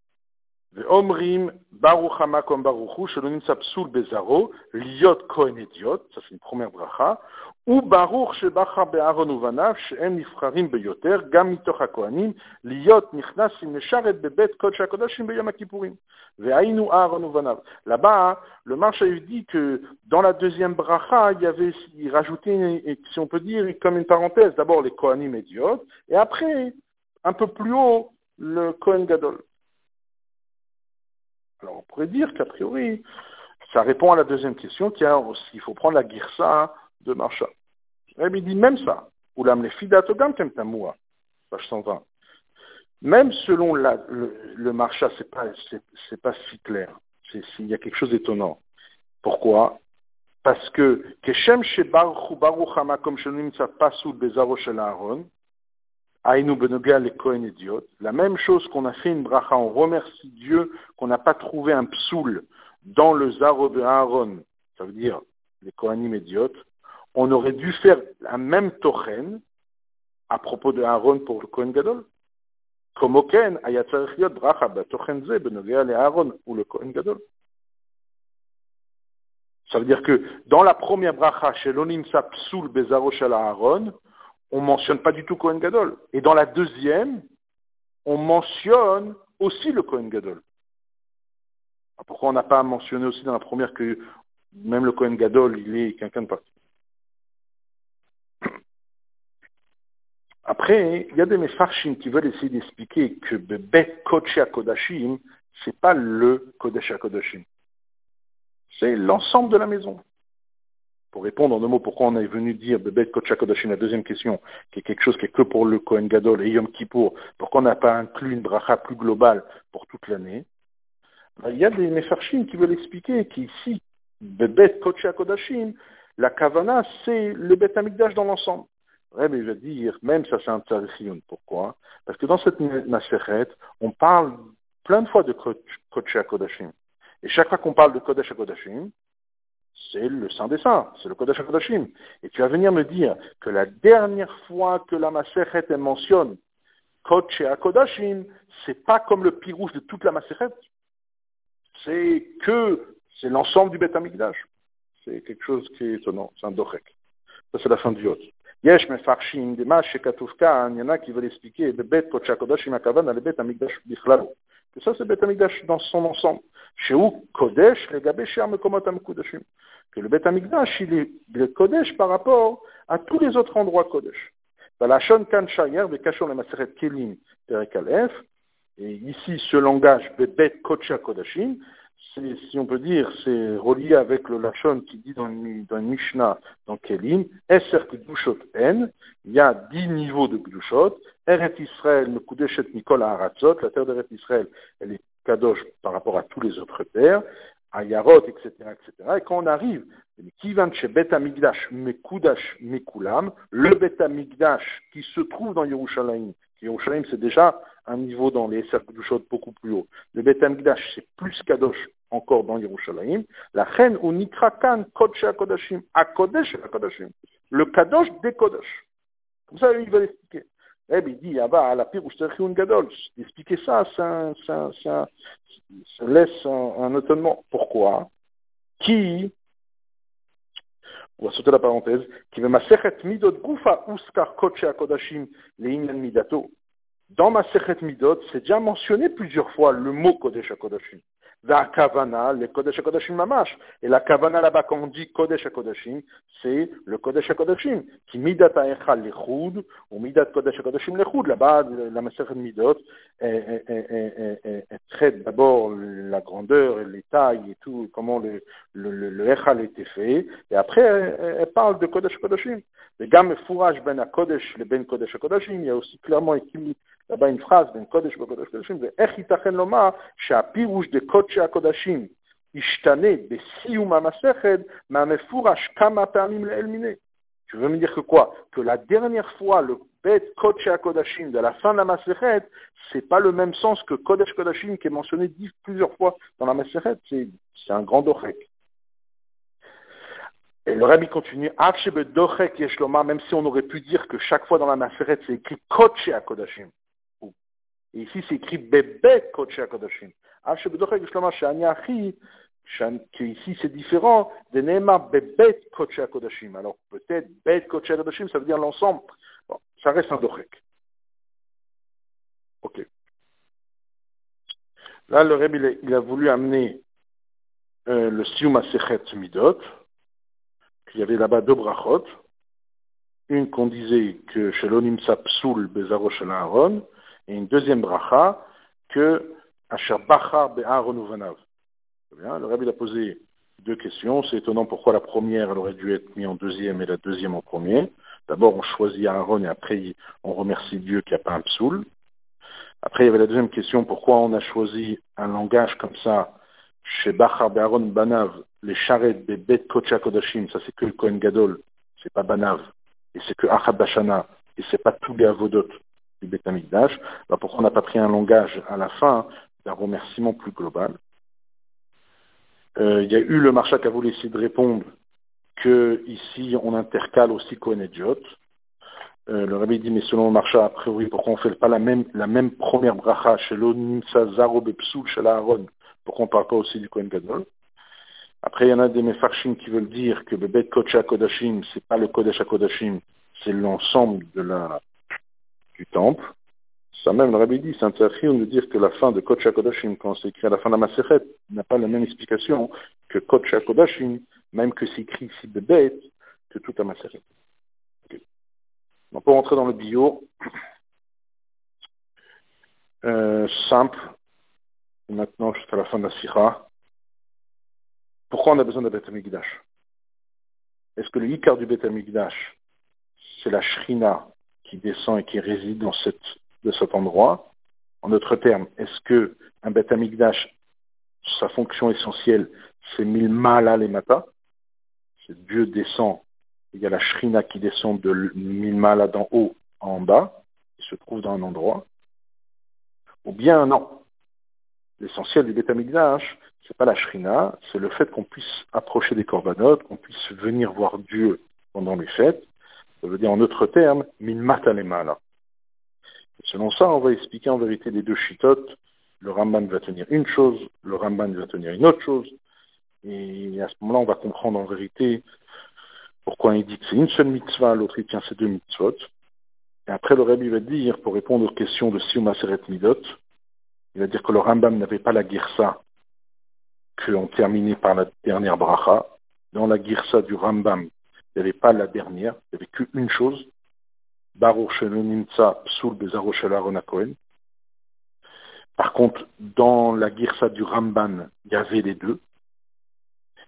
Speaker 2: Ve'omrim, Baruch Hamakom Baruchu, Shelonim Sapsul Bezaro, Liot Kohen Idiot, ça c'est une première bracha, ou Baruch Shebacha Be'aron Uvanav, She'em Nifcharim Beyoter, Gam Mitoch HaKohanim, Liot Nichnasim Nesharet Bebet Kodesh HaKodashim Beyom HaKippurim. Ve'ainu Aaron Uvanav. Là-bas, le marche a dit que dans la deuxième bracha, il y avait, il rajoutait, si on peut dire, comme une parenthèse, d'abord les Kohanim idiotes, et après, un peu plus haut, le Kohen Gadol. Alors on pourrait dire qu'a priori, ça répond à la deuxième question, a aussi, il faut prendre la girsa de Marcha. Il dit même ça. Ou l'am les fidatogam tamoua, page 120. même selon le, le marcha, c'est pas, c'est, pas si clair. il y a quelque chose d'étonnant. Pourquoi? Parce que Keshem Shebaruchu Baruch Hama comme Shonim Pasul Bezaro Shel Aïnou Benoga les Kohen Idiot, la même chose qu'on a fait une bracha, on remercie Dieu qu'on n'a pas trouvé un psoul dans le Zaro de Aaron, ça veut dire les Kohanim idiotes, on aurait dû faire la même tochen à propos de Aaron pour le Kohen Gadol. Comme aucun, ayatzarichiot bracha batochen ze benogea le Aaron ou le Kohen Gadol. Ça veut dire que dans la première bracha, chez l'onim psoul bezaro Aaron, on mentionne pas du tout Kohen Gadol. Et dans la deuxième, on mentionne aussi le Kohen Gadol. Pourquoi on n'a pas mentionné aussi dans la première que même le Kohen Gadol, il est quelqu'un de particulier Après, il y a des Mefarshim qui veulent essayer d'expliquer que Bet Kodesh Kodashim, c'est pas le Kodesh Kodashim. C'est l'ensemble de la maison. Pour répondre en deux mots pourquoi on est venu dire Bet Kodesh Kodashim, la deuxième question, qui est quelque chose qui est que pour le Kohen Gadol et Yom Kippour, pourquoi on n'a pas inclus une bracha plus globale pour toute l'année? Ben, Il y a des Mefarshim qui veulent expliquer qu'ici, Bet Kodesh Kodashim, la Kavana, c'est le Bet Amigdash dans l'ensemble. Rebbe va dire, même ça c'est un tarifion. Pourquoi? Parce que dans cette Maseret, on parle plein de fois de Kodesh Kodashim. Et chaque fois qu'on parle de Kodesh Kodashim, c'est le Saint des Saints, c'est le Kodesh HaKodashim. Et tu vas venir me dire que la dernière fois que la Maseret mentionne Kodesh HaKodashim, c'est pas comme le pirouche de toute la Maseret. C'est que, c'est l'ensemble du Beth Amikdash. C'est quelque chose qui est étonnant, c'est un dorek. Ça, c'est la fin du yacht. Yesh mefarshim dema shekatuvkan, il y en a qui veulent expliquer le bet kodesh kodashim akavan à le bet amigdash bichlalo. Que ça, c'est bet amigdash dans son ensemble. Chez où kodesh regabe shar mekomot amkudashim que le Betamikdash il est le Kodesh par rapport à tous les autres endroits Kodesh. Balachon Kanshayer, de Kachon la Maseret Kelim, Terekalef, et ici ce langage, Bebet Kocha Kodashim, si on peut dire, c'est relié avec le Lachon qui dit dans, dans le Mishnah, dans Kelim, Eser Kdushot En, il y a dix niveaux de Kdushot, Eret Israël, Mekudeshet Mikol Aratzot, la terre d'Eret Israël, elle est Kadosh par rapport à tous les autres terres, Ayarot, etc., etc. Et quand on arrive, le Bet Amigdash qui se trouve dans Yerushalayim, Yerushalayim c'est déjà un niveau dans les cercles beaucoup plus haut. Le Bet Amigdash c'est plus Kadosh encore dans Yerushalayim, la reine ou Nikrakan Kodesh HaKodashim, HaKodesh HaKodashim, le Kadosh des Kodesh. Comme ça, il va l'expliquer. Eh bien, il dit, bah, à la pire, Gadol. Expliquer ça, ça, ça, ça, ça laisse un, un étonnement. Pourquoi? Qui, on va sauter la parenthèse, qui veut Masechet Midot Gufa Uskar Kodesh HaKodashim, les Inyan Midato. Dans Masechet Midot, c'est déjà mentionné plusieurs fois le mot Kodesh HaKodashim la kavana, le Kodesh HaKodashim mamash. Et la kavana là-bas, quand on dit Kodesh HaKodashim, c'est le Kodesh HaKodashim, qui midat ha'echal lechud, ou midat Kodesh HaKodashim lechud. Là-bas, la de midot traite d'abord la grandeur et les tailles et tout, comment le, echal était fait, et après, elle, parle de Kodesh HaKodashim. Le gamme fourrage ben HaKodesh, le ben Kodesh HaKodashim, il y a aussi clairement écrit là-bas une phrase, ben Kodesh Kodesh Kodashim, ואיך ייתכן לומר שהפירוש דקודשי הקודשים ישתנה בסיום המסכת מהמפורש כמה פעמים לאל מיני. Tu veux me dire que quoi Que la dernière fois, le Bet Kodesh Kodashim de la fin de la Masechet, c'est pas le même sens que Kodesh Kodashim qui est mentionné dix, plusieurs fois dans la Masechet, c'est, c'est un grand dorek. Et le rabbi continue, même si on aurait pu dire que chaque fois dans la Maseret, c'est écrit Kodesh Kodashim. Et ici, c'est écrit Bebe Kodesh Kodashim. Ici, c'est différent de Neymar Bebe Kodesh Kodashim. Alors, peut-être Bet Kodesh ça veut dire l'ensemble. Bon, ça reste un Dochek. Ok. Là, le Rebbe, il a voulu amener euh, le Siuma Sechet Midot, qu'il y avait là-bas deux brachot. Une qu'on disait que Shelonim Sapsoul Bezaro Shel Aaron, et une deuxième bracha que Asher Bachar. Le rabbi a posé deux questions. C'est étonnant pourquoi la première elle aurait dû être mise en deuxième et la deuxième en premier. D'abord, on choisit Aaron et après, on remercie Dieu qu'il n'y a pas un psoul. Après, il y avait la deuxième question, pourquoi on a choisi un langage comme ça chez Bachar Be'aron Banav, les charrettes des Bet Kocha Kodashim, ça c'est que le Kohen Gadol, c'est pas Banav, et c'est que Achad et c'est pas tous les du Amigdash, bah pourquoi on n'a pas pris un langage à la fin d'un remerciement plus global euh, Il y a eu le marcha qui a voulu essayer de répondre que ici on intercale aussi Kohen et euh, le rabbi dit, mais selon le marcha, a priori, pourquoi on ne fait pas la même, la première bracha chez l'Onimsa Zaro chez l'Aaron Pourquoi on ne parle pas aussi du Kohen Gadol? Après, il y en a des mefarshim qui veulent dire que le Bet Kodesh Kodashim, c'est pas le Kodesh Kodashim, c'est l'ensemble de la, du temple. Ça même, le rabbi dit, un de dire que la fin de Kodesh Kodashim, quand c'est écrit à la fin de la Maseret, n'a pas la même explication que Kodesh Kodashim, même que c'est écrit ici Bet, que tout à Maseret. Peut rentrer dans le bio. Euh, simple. maintenant, jusqu'à la fin de la Sira. Pourquoi on a besoin de Beth Est-ce que le Icar du Beth c'est la Shrina qui descend et qui réside dans cette, de cet endroit En d'autres termes, est-ce que un Beth Amikdash, sa fonction essentielle, c'est Milmala les Mata C'est Dieu descend il y a la shrina qui descend de Milmala d'en haut en bas, qui se trouve dans un endroit, ou bien non. L'essentiel du Betamigdash, c'est pas la shrina, c'est le fait qu'on puisse approcher des corbanotes, qu'on puisse venir voir Dieu pendant les fêtes. Ça veut dire en autre Milmata mala. Selon ça, on va expliquer en vérité les deux chitotes. Le Ramban va tenir une chose, le Ramban va tenir une autre chose. Et à ce moment-là, on va comprendre en vérité pourquoi il dit que c'est une seule mitzvah, l'autre il tient ces deux mitzvot. Et après, le Rabbi va dire, pour répondre aux questions de Siuma Seret Midot, il va dire que le Rambam n'avait pas la girsa qu'on terminait par la dernière bracha. Dans la girsa du Rambam, il n'y avait pas la dernière, il n'y avait qu'une chose. Par contre, dans la girsa du Ramban, il y avait les deux.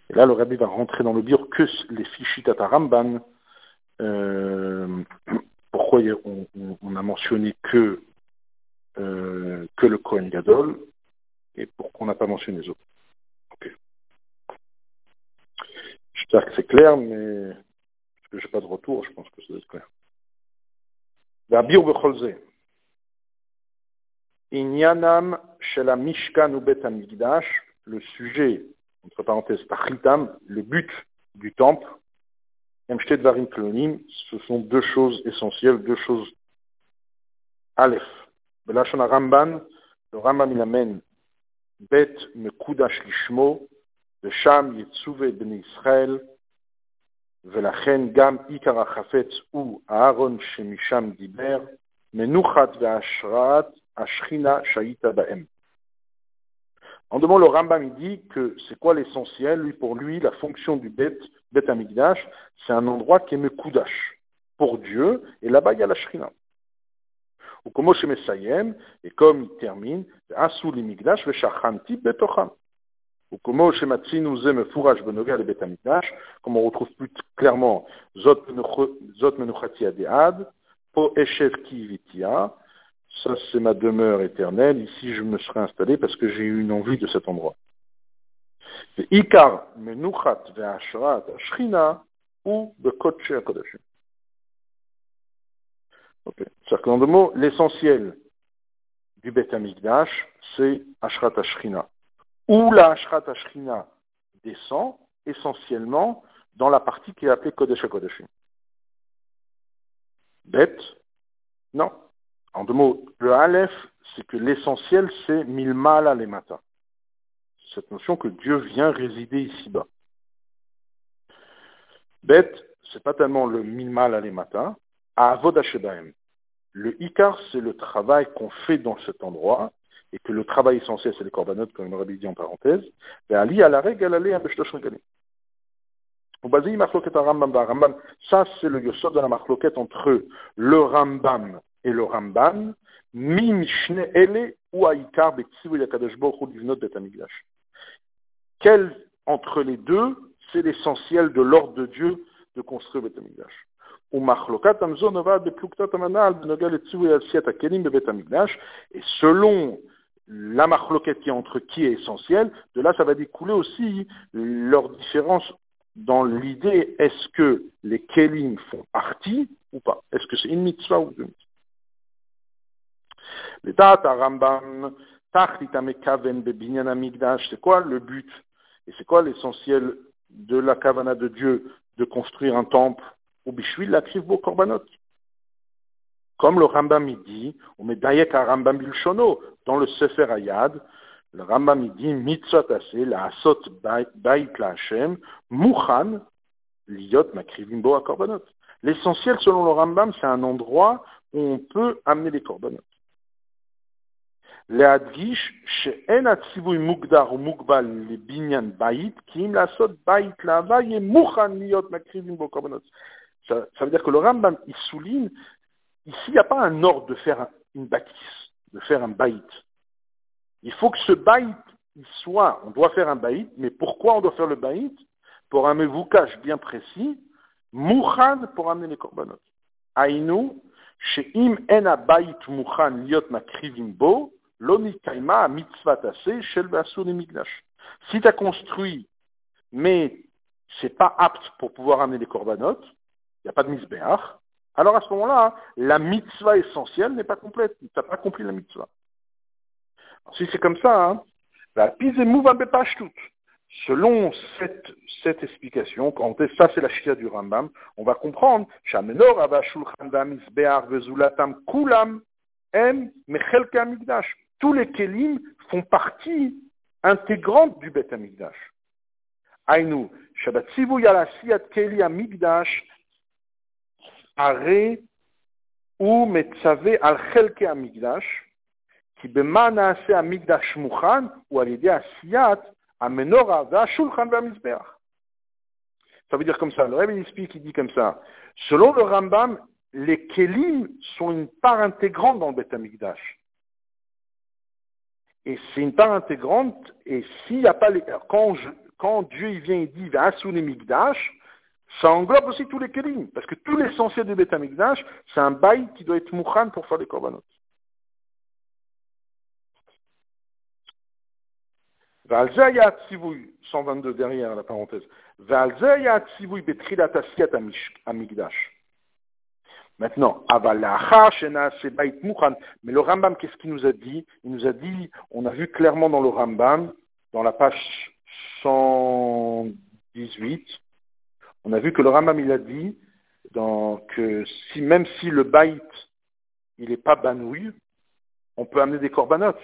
Speaker 2: Et là, le rabbi va rentrer dans le bio que les fichiers Tata Ramban. Euh, pourquoi on, a mentionné que, euh, que le Kohen Gadol et pourquoi on n'a pas mentionné les autres. J'espère que c'est clair, mais que je n'ai pas de retour, je pense que c'est clair. La bio becholze. Inyanam shel Mishkan le sujet entre parenthèses, tachitam, le but du temple, ce sont deux choses essentielles, deux choses Aleph. Belashon Ramban, le Rambam il amène Bet Mekudash Lishmo, le Sham Yetzuve Ben Israël, ולכן גם עיקר החפץ הוא אהרון שמשם דיבר, מנוחת והשראת השכינה שהיית בהם. En demandant, le Rambam dit que c'est quoi l'essentiel Lui, pour lui, la fonction du Bet, Bet Amigdash, c'est un endroit qui est Mekudash, pour Dieu, et là-bas, il y a la Shrina. Ou comme Messayem, et comme il termine, Asul Migdash, Veshachanti Betocham. Comme on retrouve plus clairement Zot Menuchati Adead, Po Eshev Kivitia, ça c'est ma demeure éternelle, ici je me serai installé parce que j'ai eu une envie de cet endroit. Ikar menuchat ve'ashrat ashrina ou bekotche kodashim. Ok. C'est-à-dire qu'en deux mots, l'essentiel du Bet Amikdash, c'est Ashrat Ashrina. Où la Ashrat Ashrina descend essentiellement dans la partie qui est appelée Kodesh Kodashim. Bet, non. En deux mots, le Aleph, c'est que l'essentiel, c'est milmala les matins. Cette notion que Dieu vient résider ici-bas. Bet, c'est pas tellement le milmala les matins, à Avodashebaem. Le Ikar, c'est le travail qu'on fait dans cet endroit, et que le travail essentiel, c'est les corbanotes, comme on dit en parenthèse. Mais Ali à la règle, elle Rambam. Ça, c'est le yosod de la marloquette entre le Rambam et le Ramban, mi mishne ele ou aïkar betsivu yakadosh bochou livnot bet Quel entre les deux, c'est l'essentiel de l'ordre de Dieu de construire bet Et selon la machloquette qui entre qui est essentiel, de là ça va découler aussi leur différence dans l'idée est-ce que les kelim font partie ou pas? Est-ce que c'est une mitzvah ou deux mitzvahs? C'est quoi le but et c'est quoi l'essentiel de la kavana de Dieu de construire un temple? Ou bishvil la beau korbanot Comme le Rambam dit, on met dayek à Rambam bilshono dans le Sefer Ayad, le Rambam dit mitzvot assez la asot bait la Hashem muchan liot makrivim bo korbanot. L'essentiel selon le Rambam, c'est un endroit où on peut amener les korbanot. להדגיש שאין הציווי מוגדר ומוגבל לבניין בית, כי אם לעשות בית להווה יהיה מוכן להיות מקריבים בו קורבנות. Ça, ça veut dire que le Rambam, il souligne, ici, il n'y a pas un ordre de faire une bâtisse, de faire un baït. Il faut que ce baït, soit, on doit faire un baït, mais pourquoi on doit faire le baït Pour un mevoukage bien précis, mouchan pour amener les korbanot. Aïnou, she'im en a baït mouchan liot makrivim bo, si tu as construit, mais c'est pas apte pour pouvoir amener les corbanotes, il n'y a pas de misbéach, alors à ce moment-là, la mitzvah essentielle n'est pas complète. Tu n'as pas accompli la mitzvah. si c'est comme ça, hein, selon cette, explication, quand ça c'est la chia du Rambam, on va comprendre, kulam tous les kelim font partie intégrante du Bet Amigdash. Aïnou, Shabbat Sivu Yalasiat Keli Amigdash, Ça veut dire comme ça. Le Rebbe explique, il dit comme ça. Selon le Rambam, les kelim sont une part intégrante dans le Bet Amigdash. Et c'est une part intégrante, et s'il n'y a pas les, quand, Dieu il vient et dit, Asuni Migdash, ça englobe aussi tous les kelim, parce que tout l'essentiel du Beth Migdash, c'est un bail qui doit être mouchan pour faire les korbanot. 122 derrière la parenthèse. Amigdash. Maintenant, mais le Rambam, qu'est-ce qu'il nous a dit? Il nous a dit, on a vu clairement dans le Rambam, dans la page 118, on a vu que le Rambam, il a dit que si, même si le baït, il n'est pas banouille, on peut amener des corbanotes.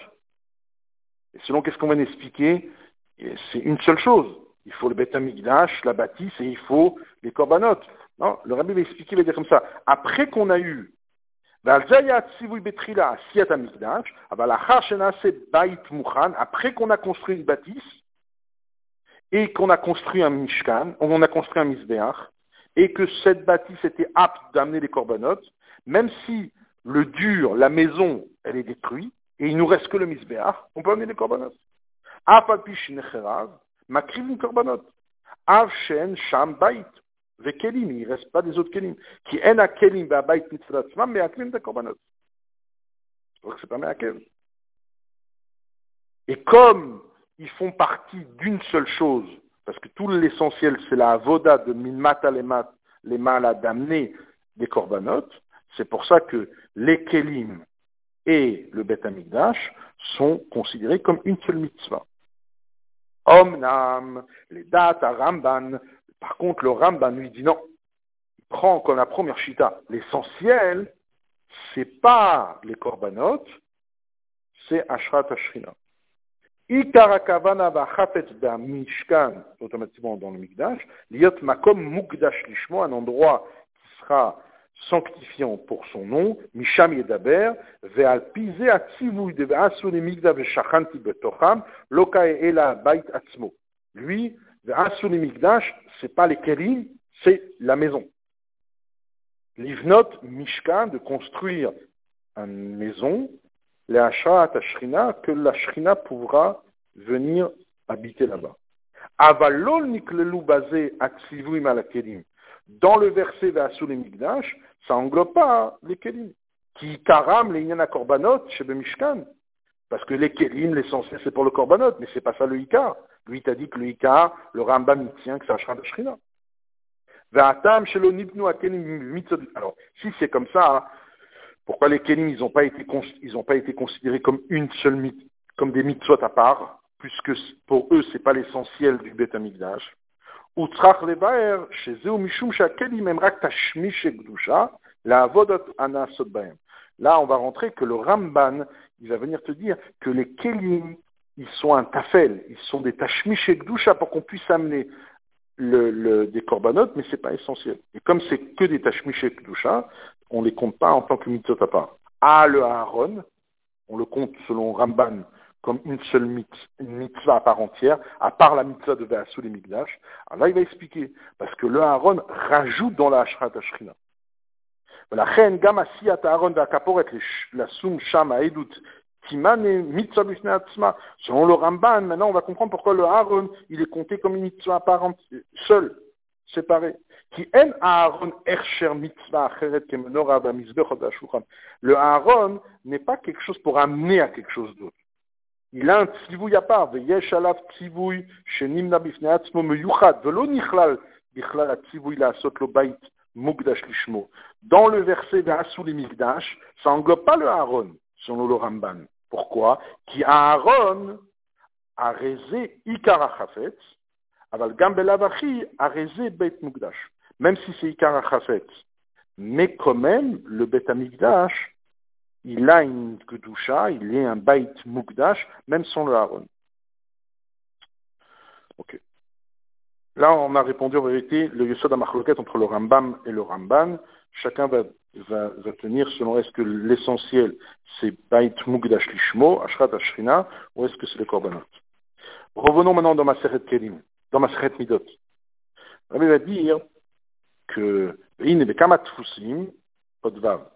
Speaker 2: Et selon qu'est-ce qu'on va expliquer, c'est une seule chose. Il faut le Beth la bâtisse, et il faut les corbanotes. Non, le rabbi va expliquer, il va dire comme ça. Après qu'on a eu après qu'on a construit une bâtisse, et qu'on a construit un mishkan, on a construit un misbéach, et que cette bâtisse était apte d'amener les corbanotes, même si le dur, la maison, elle est détruite, et il nous reste que le misbéach, on peut amener les corbanotes. Makrim korbanot. Av shen sham bait. Ve kelim, il ne reste pas des autres kelim. Qui en a kelim va bait mitzvatzmam, mais aklim de korbanot. Donc c'est pas meakev. Et comme ils font partie d'une seule chose, parce que tout l'essentiel c'est la avoda de minmata les malas d'amener des corbanotes, c'est pour ça que les kelim et le bet amigdash sont considérés comme une seule mitzvah. Omnam, les dates à Ramban. Par contre, le Ramban lui dit non. Il prend comme la première chita. L'essentiel, c'est pas les korbanot, c'est Ashrat Ashrina. Mishkan, automatiquement dans le Mikdash, liot makom mukdash lishmo, un endroit qui sera sanctifiant pour son nom, Misham Yedaber, Ve'al Pise Atzivui de Ve'asuni Migdash Veshachanti Betocham, Loka Ela Bait Atzmo. Lui, Ve'asuni Migdash, c'est pas les Kerim, c'est la maison. Livnot Mishkan, de construire une maison, les Ashat Ashrina, que la Shrina pourra venir habiter là-bas. Avalol Niklelu Bazé Atzivui Malakerim. dans le verset Vassou les Migdash, ça englobe pas les Kelim. Qui karam les Inyana Korbanot chez Mishkan. Parce que les Kelim, l'essentiel, c'est pour le Korbanot, mais c'est pas ça le Ikar. Lui, t'a dit que le Ikar, le Rambam, il tient que ça de Shrina. Alors, si c'est comme ça, hein, pourquoi les Kelim, ils n'ont pas, été, pas été considérés comme une seule mythe, comme des mitzvot à part, puisque pour eux, c'est pas l'essentiel du Beth Amikdash. Là, on va rentrer que le Ramban, il va venir te dire que les Kelim, ils sont un tafel, ils sont des tashmish et pour qu'on puisse amener le, des corbanotes, mais ce n'est pas essentiel. Et comme c'est que des tachmiches et Kedusha, on ne les compte pas en tant que mitzvot à. Ah, le Aaron, on le compte selon Ramban comme une seule mitzvah à part entière, à part la mitzvah de Veasoul et Migdash. Alors là, il va expliquer, parce que le Aaron rajoute dans la Hashrat Hashrina. La Kaporet, la Sum Sham Aedut Timane mitzvah Selon le Ramban, maintenant on va comprendre pourquoi le Aaron, il est compté comme une mitzvah apparente, seul, séparé. Qui en Aaron ercher mitzvah Le Aaron n'est pas quelque chose pour amener à quelque chose d'autre. Il a un tzivouy à part, veyesh alav tzivouy shenimna bifnei atzmo meyuchad, velo nichlal bichlal tzivouy la asot lo bait mugdash lishmo. Dans le verset d'Asul et Migdash, ça englobe pas le Aaron selon le Ramban. Pourquoi? Qui Aaron a rezé Ikara aval gam belavachi a rezé Beit Mugdash. Même si c'est Ikara. Mais quand même, le Beit Amigdash, il a une Kedusha, il est un Beit Mugdash, même sans le Aaron. Ok. Là, on a répondu en vérité le Yosod Amachloket entre le Rambam et le Ramban. Chacun va va, tenir selon est-ce que l'essentiel c'est Bait Mugdash Lishmo, Ashrat Ashrina, ou est-ce que c'est les Korbanot? Revenons maintenant dans ma Seret Kelim, dans ma Seret Midot. Rabbi va dire que In Bekamat Fusim, Podvav,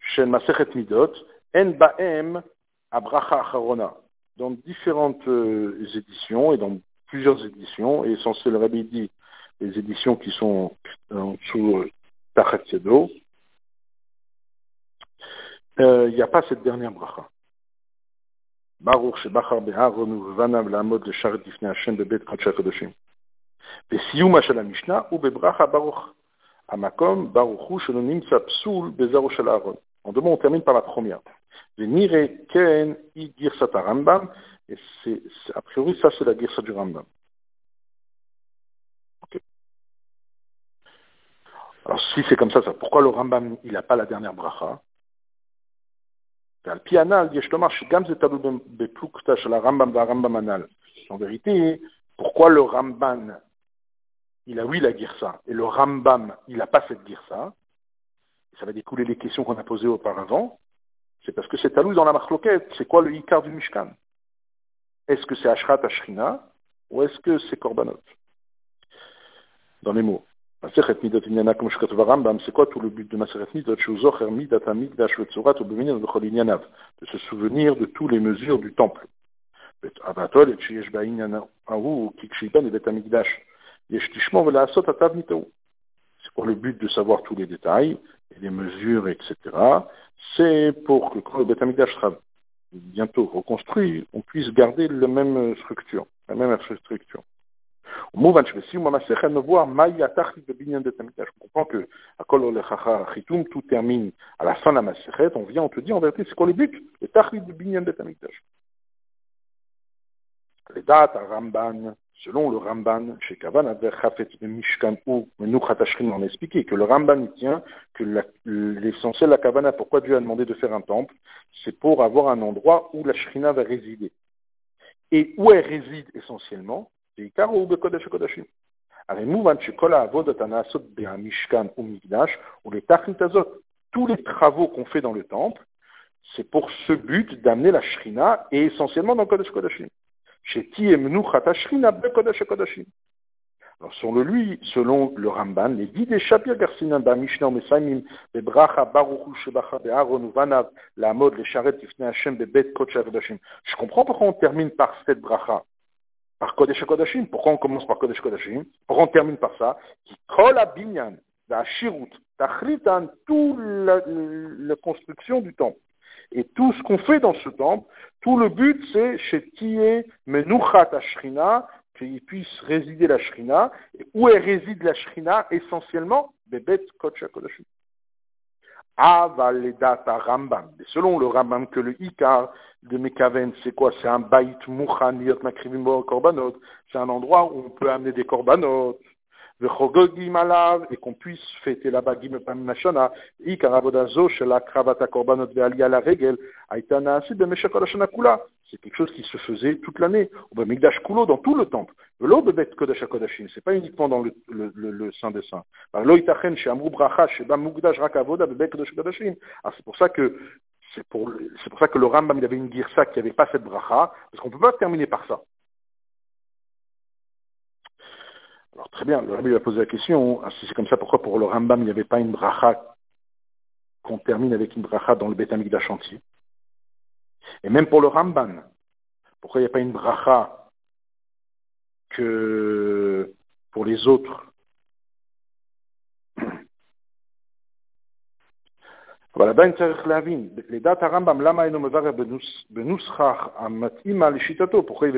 Speaker 2: Shen Maseret Midot, En Baem Abracha Acharona. Dans différentes euh, éditions et dans plusieurs éditions, et essentiel Rabbi dit les éditions qui sont en dessous euh, il n'y a pas cette dernière bracha. Baruch shebachar be'aron uvanav la'amod lesharet difnei Hashem bebet kodesh HaKadoshim. בסיומה של המשנה ובברכה ברוך המקום ברוך הוא שלא נמצא פסול בזרעו של אהרון. En deux mots, on termine par la première. Venire ken i girsat Rambam, et c'est, a priori, ça c'est la girsa du Rambam. Okay. Alors si c'est comme ça, ça pourquoi le Rambam il n'a pas la dernière bracha En vérité, pourquoi le Ramban, il a oui la girsa, et le Rambam, il n'a pas cette girsa, ça va découler les questions qu'on a posées auparavant, c'est parce que c'est talou dans la marloquette, c'est quoi le Ikar du Mishkan? Est-ce que c'est Ashrat Ashrina, ou est-ce que c'est Korbanot? Dans les mots c'est quoi tout le but de Maseret Midot? De se souvenir de toutes les mesures du temple. C'est pour le but de savoir tous les détails, et les mesures, etc. C'est pour que quand le sera bientôt reconstruit, on puisse garder la même structure, la même infrastructure. On comprend que tout termine à la fin de la Masechet, on vient, on te dit en vérité, c'est quoi le but? Le Tachlit de Binyan de Tamikdash. Les dates à Ramban, selon le Ramban, chez Kavan, Mishkan ou Menuchat on a expliqué que le Ramban tient que l'essentiel de la Kavana, pourquoi Dieu a demandé de faire un temple, c'est pour avoir un endroit où la Shrina va résider. Et où elle réside essentiellement, tous les travaux qu'on fait dans le temple, c'est pour ce but d'amener la Shrina et essentiellement dans Kodesh Kodashim. Alors, selon lui, selon le Ramban, les guides Shapir Garsinan, Mishnah, Mesaimim, les Bracha, Baruchu, Shebacha, Aaron, Vanav, la mode, les charrettes, Tifne Hashem, Bebet, Kodashim. Je comprends pourquoi on termine par cette Bracha par Kodesh Kodashim. Pourquoi on commence par Kodesh Kodashim Pourquoi on termine par ça? Qui colle Binyan. la shirut, tachritan, toute la, la construction du temple. Et tout ce qu'on fait dans ce temple, tout le but, c'est chez Tiye Menuchat Ashrina, qu'il puisse résider la Shrina. Et où elle réside la Shrina Essentiellement, Bebet Kodesh Kodashim. Avaledata Rambam. selon le Rambam, que le Ikar de Mekaven, c'est quoi? C'est un Bait Mouchan Makrivim Korbanot. C'est un endroit où on peut amener des Korbanot et qu'on puisse fêter. C'est quelque chose qui se faisait toute l'année. Migdash Kulo, dans tout le temple. C'est pas uniquement dans le, le, Saint des c'est pour ça que c'est pour, pour ça que le Rambam, il avait une girsa qui n'avait pas cette bracha, parce qu'on ne peut pas terminer par ça. Alors très bien, le Rabbi va poser la question, ah, si c'est comme ça, pourquoi pour le Rambam, il n'y avait pas une bracha qu'on termine avec une bracha dans le Beth chantier Et même pour le Ramban, pourquoi il n'y a pas une bracha que pour les autres אבל עדיין צריך להבין, לדעת הרמב"ם, למה אינו מברך בנוסחה המתאימה לשיטתו, pourquoi il n'y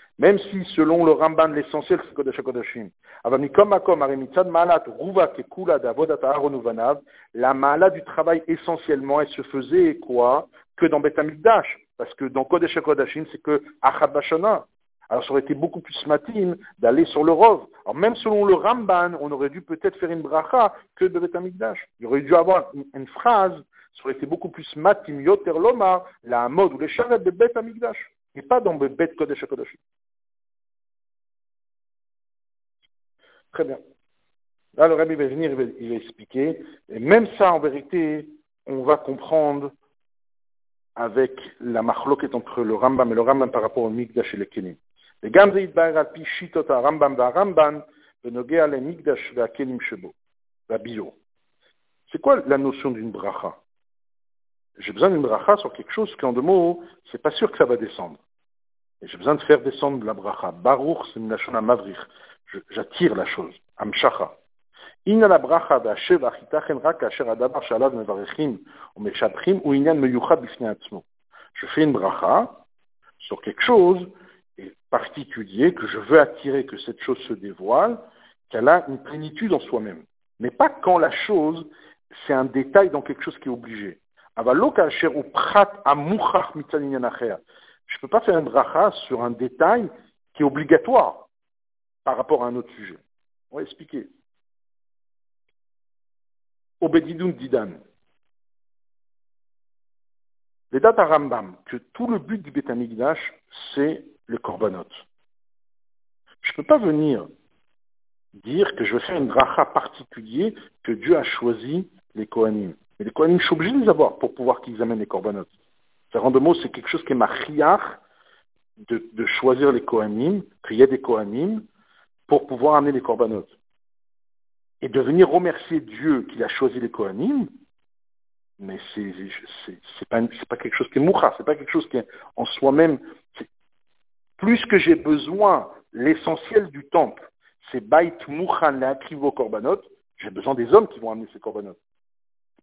Speaker 2: même si selon le Ramban l'essentiel c'est Kodesh HaKodashim, la mala du travail essentiellement, elle se faisait quoi? Que dans Beth Hamikdash, parce que dans Kodeshakodashin, c'est que Achad Bashana. Alors ça aurait été beaucoup plus matin d'aller sur le Rov. Alors même selon le Ramban, on aurait dû peut-être faire une bracha que de Beth Hamikdash. Il aurait dû avoir une, phrase, ça aurait été beaucoup plus matim yoter lomar, la mode ou les charrettes de Beth Hamikdash. Et pas dans Bet Kodesh HaKodashim. Très bien. Là, le Rabbi va venir, il va, expliquer. Et même ça, en vérité, on va comprendre avec la est entre le Rambam et le Rambam par rapport au Migdash et le Kelim. Le le va bio. C'est quoi la notion d'une bracha? J'ai besoin d'une bracha sur quelque chose qu'en deux mots, c'est pas sûr que ça va descendre. Et j'ai besoin de faire descendre la bracha. Baruch, c'est une nation à Mavrich j'attire la chose. Amshacha. Bracha rak asher ou ou inyan. Je fais une bracha sur quelque chose particulier que je veux attirer que cette chose se dévoile, qu'elle a une plénitude en soi-même. Mais pas quand la chose, c'est un détail dans quelque chose qui est obligé. Je ne peux pas faire une bracha sur un détail qui est obligatoire par rapport à un autre sujet. On va expliquer. Obedidoun Didan. Les dates à Rambam, que tout le but du Betamigdash, c'est le korbanot. Je ne peux pas venir dire que je vais faire une bracha particulier que Dieu a choisi les Kohanim. Mais les Kohanim, je suis obligé de les avoir pour pouvoir qu'ils amènent les korbanot. Ça rend de mots, c'est quelque chose qui est ma de, de choisir les Kohanim, qu'il y ait des Kohanim, pour pouvoir amener les korbanot. Et de venir remercier Dieu qu'il a choisi les Kohanim, mais c'est c'est pas pas quelque chose qui est moucha, c'est pas quelque chose qui est en soi-même. Plus que j'ai besoin, l'essentiel du temple, c'est bait mouchan le korbanot. J'ai besoin des hommes qui vont amener ces korbanot.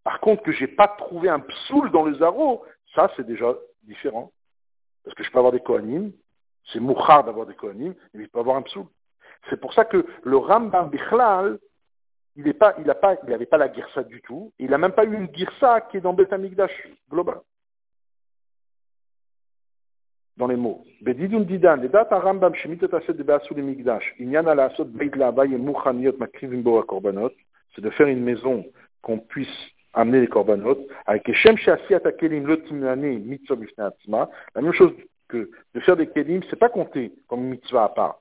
Speaker 2: Par contre, que j'ai pas trouvé un psoul dans le zaro, ça c'est déjà différent. Parce que je peux avoir des kohanim, c'est mouchar d'avoir des kohanim, mais il peut avoir un psoul. C'est pour ça que le Rambam Bichlal, il n'avait pas, pas, pas la girsa du tout. Il n'a même pas eu une girsa qui est dans Beth Amikdash global. Dans les mots. Bedidun didan, les dates à Rambam shemitot de Beasul Migdash, inyan ala asot beit la'avay muchaniot makrivim bo korbanot, c'est de faire une maison qu'on puisse amener les korbanot, avec Shem Shasiat mitzvah la même chose que de faire des kelim, c'est pas compté comme mitzvah à part.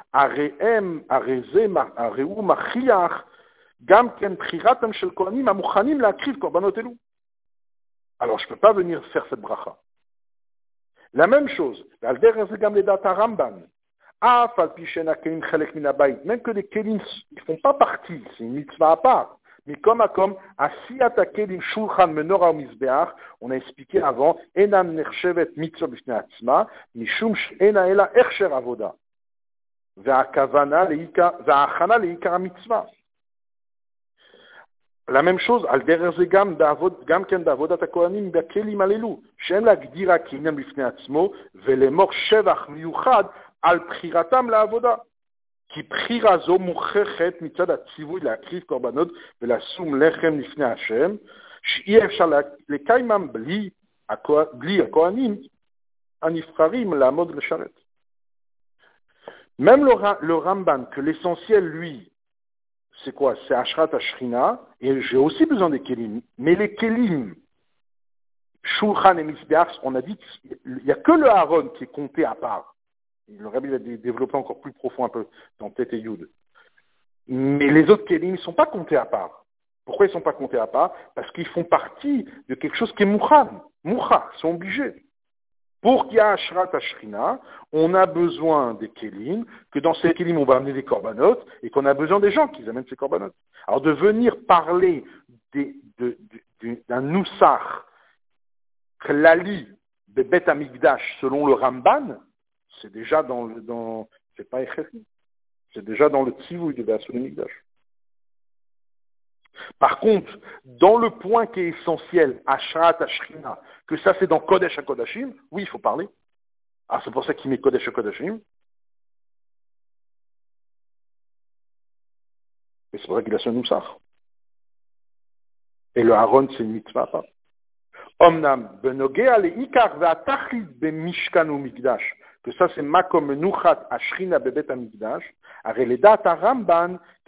Speaker 2: הרי הם, הרי זה, הרי הוא מכריח גם כן בחירתם של כהנים המוכנים להקריב קורבנות אלו. Alors je ne peux pas venir faire cette bracha. La même chose, ועל דרך זה גם לדעת הרמב"ן, אף על פי שאין הכלים חלק מן הבית, même que les kelim ne font pas partie, c'est une mitzvah à part. comme comme Asiyat Akelim Shulchan Menora Mizbeach, on a expliqué avant, Enam Nerchevet Mitzvah Bifne Atzma, Mishum Ena Ela Ersher Avoda. והכוונה וההכנה לעיקר המצווה. Même chose, על דרך זה גם, בעבוד, גם כן בעבודת הכהנים בכלים הללו, שאין להגדירה כעניין בפני עצמו, ולאמור שבח מיוחד על בחירתם לעבודה. כי בחירה זו מוכחת מצד הציווי להקריב קורבנות ולשום לחם לפני השם, שאי אפשר לקיימם בלי, בלי הכהנים הנבחרים לעמוד לשרת. Même le, Ramban, que l'essentiel, lui, c'est quoi? C'est Ashrat Ashrina, et j'ai aussi besoin des Kelim. Mais les Kelim, Shulchan et Misbeach, on a dit qu'il n'y a que le Aaron qui est compté à part. Le Rabbi va développer encore plus profond un peu dans Tete et Yud. Mais les autres Kelim ne sont pas comptés à part. Pourquoi ils ne sont pas comptés à part? Parce qu'ils font partie de quelque chose qui est Mouchan. Moucha, ils sont obligés. Pour qu'il y ait Ashrat Ashrina, on a besoin des Kélim, que dans ces Kélim, on va amener des corbanotes, et qu'on a besoin des gens qui amènent ces corbanotes. Alors de venir parler d'un Noussar, Klali, de Bet Amigdash, selon le Ramban, c'est déjà dans le, dans, c'est pas c'est déjà dans le Tzivouy de Beasul Amigdash. Par contre, dans le point qui est essentiel, Ashat, Ashrina, que ça c'est dans Kodesh à Kodashim, oui, il faut parler. Ah, c'est pour ça qu'il met Kodesh à Kodashim. Et c'est pour ça qu'il a son Noussar. Et le Haron, c'est une mitzvah. Omnam, benogea le ikar ve'atachlit be'mishkan. Que ça c'est makom menuchat ashrina bebet amigdash. Areledat aramban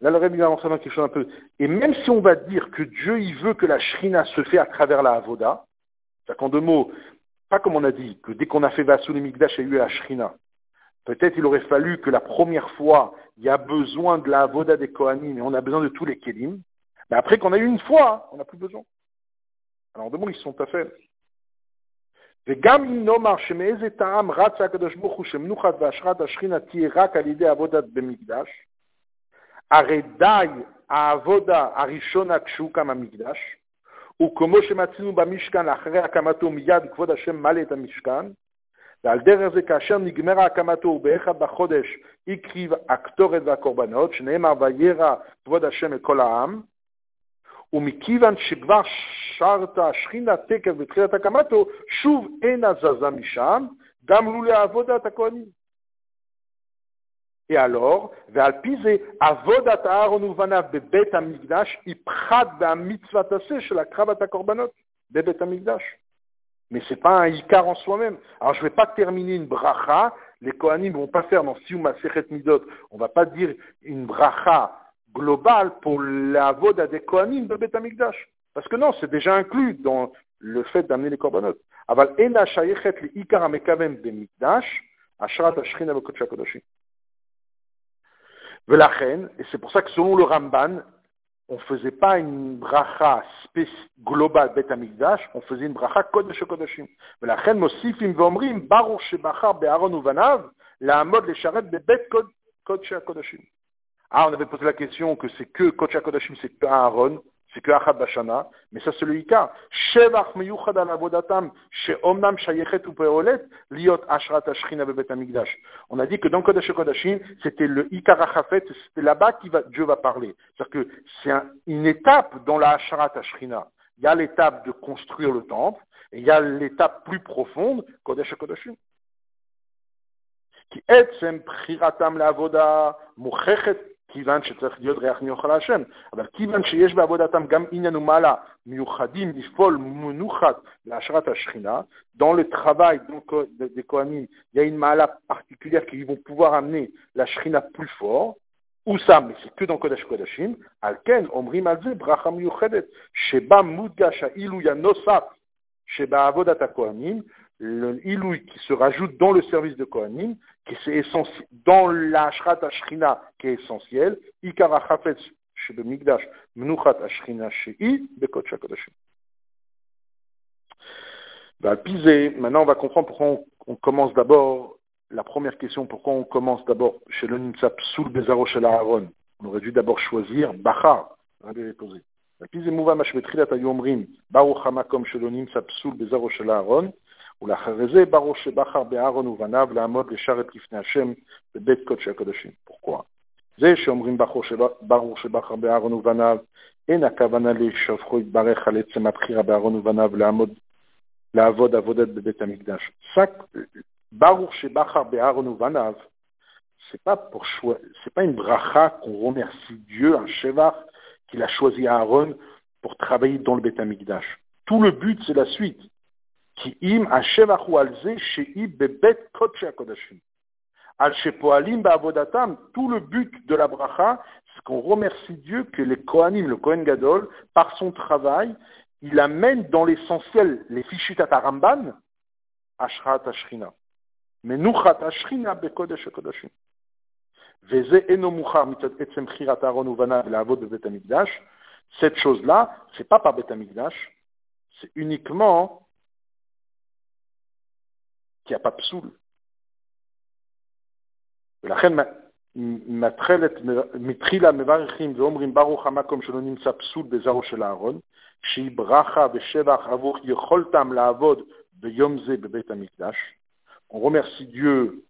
Speaker 2: Là, le Rebbe va mentionner quelque chose un peu. Et même si on va dire que Dieu, il veut que la shrina se fait à travers la avoda, c'est-à-dire qu'en deux mots, pas comme on a dit, que dès qu'on a fait Vasoul et Migdash, il y a eu la shrina. Peut-être il aurait fallu que la première fois, il y a besoin de la avoda des Kohanim et on a besoin de tous les Kelim. Mais après qu'on a eu une fois, on n'a plus besoin. Alors, en deux mots, ils sont pas faits. הרי די העבודה הראשונה כשהוקם המקדש, וכמו שמצינו במשכן אחרי הקמתו מיד כבוד השם מלא את המשכן, ועל דרך זה כאשר נגמרה הקמתו ובאחד בחודש הקריב הקטורת והקורבנות, שנאמר וירא כבוד השם את כל העם, ומכיוון שכבר שרת השכינה תקף בתחילת הקמתו, שוב אינה זזה משם, גם לו לעבודת הכהנים. Et alors, mais ce n'est pas un Icar en soi-même. Alors je ne vais pas terminer une bracha, les Kohanim ne vont pas faire dans Sium Aseret Midot, on ne va pas dire une bracha globale pour la voda des Kohanim de Betamikdash. Parce que non, c'est déjà inclus dans le fait d'amener les Korbanot. Aval Ena Shayechet le Icar Amekavem de Mikdash, Ashrat Ashrin Kodoshim. Velachen, et c'est pour ça que selon le Ramban, on ne faisait pas une bracha globale Bet on faisait une bracha Kodesh HaKodashim. Velachen mosifim v'omrim, baruch shebachar be'aron uvanav, la'amod lesharet bebet Kodesh HaKodashim. Ah, on avait posé la question que c'est que Kodesh Kodashim, c'est que Aaron c'est que Achad Bashana, mais ça c'est le Ika. Shevach miyuchad al avodatam, she omnam shayechet liot ashrat ashrin. On a dit que dans Kodash Kodashim, c'était le Ika Rachafet, c'était là-bas que Dieu va parler. C'est-à-dire que c'est une étape dans la ashrat ashrina. Il y a l'étape de construire le temple, et il y a l'étape plus profonde, Kodash Kodashim. Qui etzem priratam la avoda, mouchechet כיוון שצריך להיות ריח מיוחד להשם, אבל כיוון שיש בעבודתם גם עניין ומעלה מיוחדים לפעול מנוחת להשראת השכינה, dans le travail donc, des Kohanim, il y a une mala particulière qui vont pouvoir amener la Shrina plus fort, ou ça, mais c'est que dans Kodesh Kodashim, על כן אומרים על זה ברכה מיוחדת, שבה מודגש העילוי הנוסף שבעבודת הכהנים, le ilouï qui se rajoute dans le service de Kohanim, qui c'est essentiel, dans la Shrat Ashrina qui est essentiel, Ikara Chafetz chez le Migdash, Mnuchat Ashrina Shei, Bekot Shakodashim. Bah, Pizé, maintenant on va comprendre pourquoi on, commence d'abord, la première question, pourquoi on commence d'abord chez le Nimsap Soul Bezaro chez Aaron. On aurait dû d'abord choisir Bachar, Rabbi posé. Pizé Mouva Mashvetrilat Ayomrim, Baruch Hamakom chez le Nimsap Bezaro chez Aaron, pourquoi ça, Baruch Shebachar c'est pas pour c'est pas une bracha qu'on remercie Dieu, un Shevach, qu'il a choisi Aaron pour travailler dans le Betamikdash. Tout le but, c'est la suite כי אם השבח על זה שהיא בבית קודשי הקודשים. על שפועלים בעבודתם, tout le but de la bracha, c'est qu'on remercie Dieu que les Kohanim, le Kohen Gadol, par son travail, il amène dans l'essentiel les fichut Ramban, Ashrat Ashrina. Mais Nuchat Ashrina bekodesh kodashim. וזה אינו מאוחר מצד עצם בחירת אהרון ובניו לעבוד בבית המקדש, cette chose-là, c'est pas par בית המקדש, c'est uniquement qui a pas psoul. ולכן מתחילת, מתחילה מברכים ואומרים ברוך המקום שלא נמצא פסול בזרעו של אהרון, שהיא ברכה ושבח עבור יכולתם לעבוד ביום זה בבית המקדש. On remercie Dieu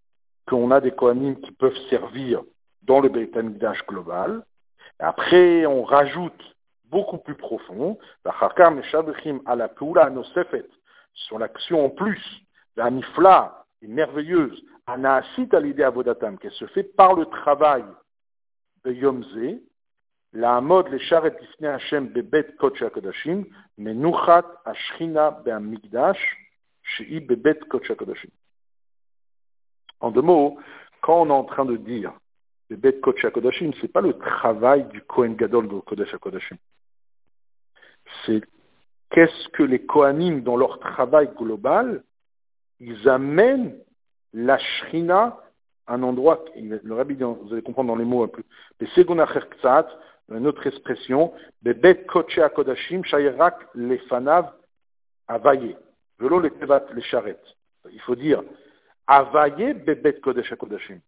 Speaker 2: qu'on a des Kohanim qui peuvent servir dans le Beit HaMikdash global. Et après, on rajoute beaucoup plus profond, ואחר כך משבחים על הפעולה הנוספת, sur l'action en plus, la nifla est merveilleuse, Anaasit à l'idée avodatam, qu'elle se fait par le travail de Yomze, la amod le sharet lifnei Hashem bebet kodesh hakodashim, menuchat ashchina be'amigdash, shei bebet kodesh hakodashim. En deux mots, quand on est en train de dire bebet kodesh hakodashim, c'est pas le travail du Kohen Gadol de kodesh hakodashim. C'est qu'est-ce que les Kohanim, dans leur travail global, ils amènent la shrina à un endroit, le rabbi, vous allez comprendre dans les mots un peu, une autre expression, Bebet Koche Akodashim, Shayerak Lefanav Avaye, Velo le Tevat le Sharet. Il faut dire, Avaye Bebet Kodesh Akodashim.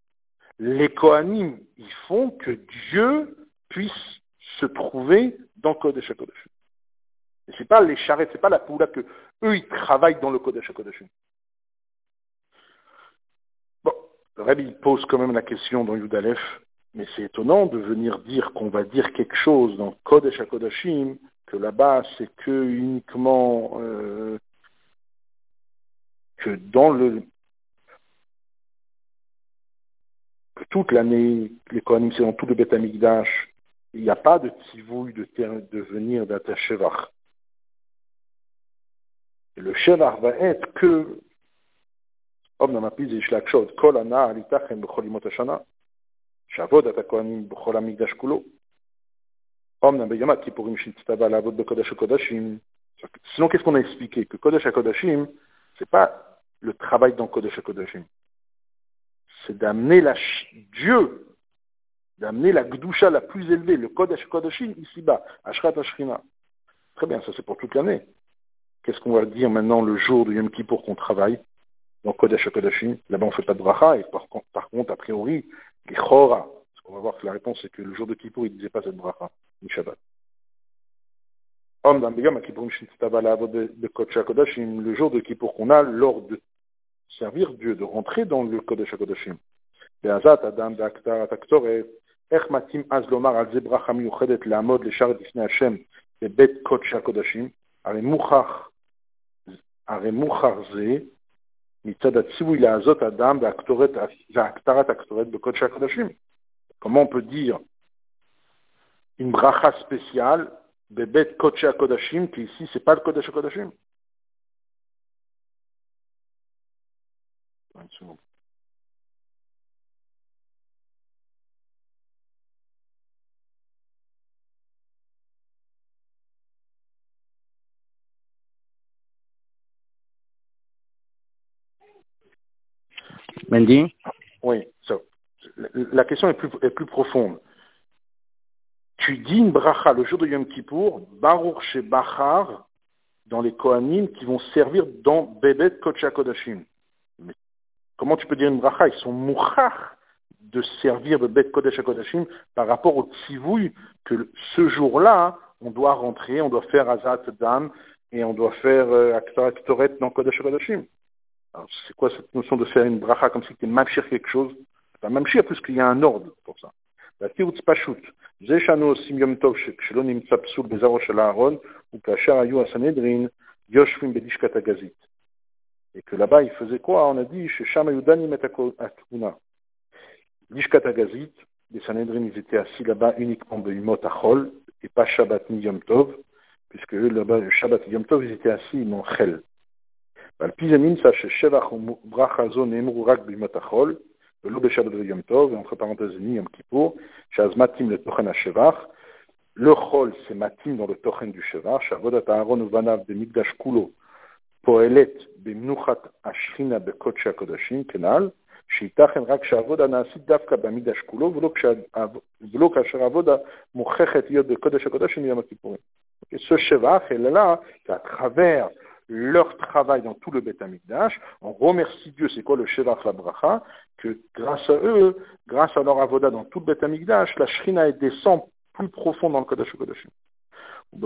Speaker 2: Les Kohanim, ils font que Dieu puisse se trouver dans Kodesh Akodashim. Et c'est pas les charrettes, c'est pas la poula que eux ils travaillent dans le Kodesh Akodashim. Rabbi pose quand même la question dans Yudalef, mais c'est étonnant de venir dire qu'on va dire quelque chose dans Kodesh HaKodashim, que là-bas c'est que uniquement euh, que dans le que toute l'année, les Kohanim c'est dans tout le Beth Amikdash, il n'y a pas de tivouille de, de venir d'Atashevach. Le Shevach va être que sinon qu'est-ce qu'on a expliqué? Que Kodesh HaKodashim, c'est pas le travail dans Kodesh HaKodashim. C'est d'amener la Dieu, d'amener la Gdusha la plus élevée, le Kodesh HaKodashim, ici-bas, Ashrat Ashrina. Très bien, ça c'est pour toute l'année. Qu'est-ce qu'on va dire maintenant le jour du Yom Kippour qu'on travaille? donc Kodesh Kodashim, là-bas on ne fait pas de bracha, et par, par contre, a priori, les chora, parce qu'on va voir que la réponse c'est que le jour de Kippour, il ne disait pas cette bracha, ni Shabbat. le jour de Kippour qu'on a lors de servir Dieu, de rentrer dans le Kodesh HaKodashim. בעזת אדם בהקטרת הקטורת, איך מתאים אז לומר על זה ברכה מיוחדת לעמוד לשרת לפני השם בבית קודשי הקודשים? הרי מוכח, הרי מוכח זה מצד הציווי לעזות אדם והקטרת הקטורת בקודשי הקודשים. Comment on peut dire une bracha spéciale בבית קודשי הקודשים, כי ici c'est pas le קודש הקודשים.
Speaker 1: Mendy
Speaker 2: Oui, la question est plus, profonde. Tu dis une bracha le jour de Yom Kippour, Baruch chez Bachar, dans les Kohanim qui vont servir dans Bebet Kodesh. Mais comment tu peux dire une bracha? Ils sont mouchach de servir Bebet Kodesh Kodashim par rapport au tzivouille que ce jour-là, on doit rentrer, on doit faire Azat Dam et on doit faire Aktarat Toret dans Kodesh Kodashim. Alors, c'est quoi cette notion de faire une bracha comme si c'était mamshir quelque chose C'est pas mamshir, puisqu'il y a un ordre pour ça. La tiout pashut. Zeshano simyom tov shekshelonim tsapsul bezaro shel Aaron, ou kachar ayu asanedrin, yoshvim bedishkat agazit. Et que là-bas, il faisait quoi? On a dit, chez Shama Yudanim et Atuna. Les Sanhedrin, ils étaient assis là-bas uniquement Behimot Achol, et pas Shabbat ni Yom Tov, puisque eux là-bas, le Shabbat et Yom Tov, ils étaient assis, ils Chel. ועל פי זה נמצא ששבח וברכה זו נאמרו רק בימות החול, ולא בשבת ויום טוב, ואנtre parenthèses ni יום כיפור, שאז מתאים לתוכן השבח. Chol, c'est matim dans le tochen du shevach, שעבודת אהרון ובניו במקדש כולו פועלת במנוחת השכינה בקודשי הקודשים, כנ"ל, שייתכן רק שהעבודה נעשית דווקא במקדש כולו, ולא, כשה, ולא כאשר העבודה מוכחת להיות בקודש הקודשים מיום הכיפורים. Ce est là, qu'à travers leur travail dans tout le Beth Amikdash. On remercie Dieu, c'est quoi le Shevach la Que grâce à eux, grâce à leur avoda dans tout le Beth Amikdash, la Shrina descend plus profond dans le Kodesh Kodashim. Il y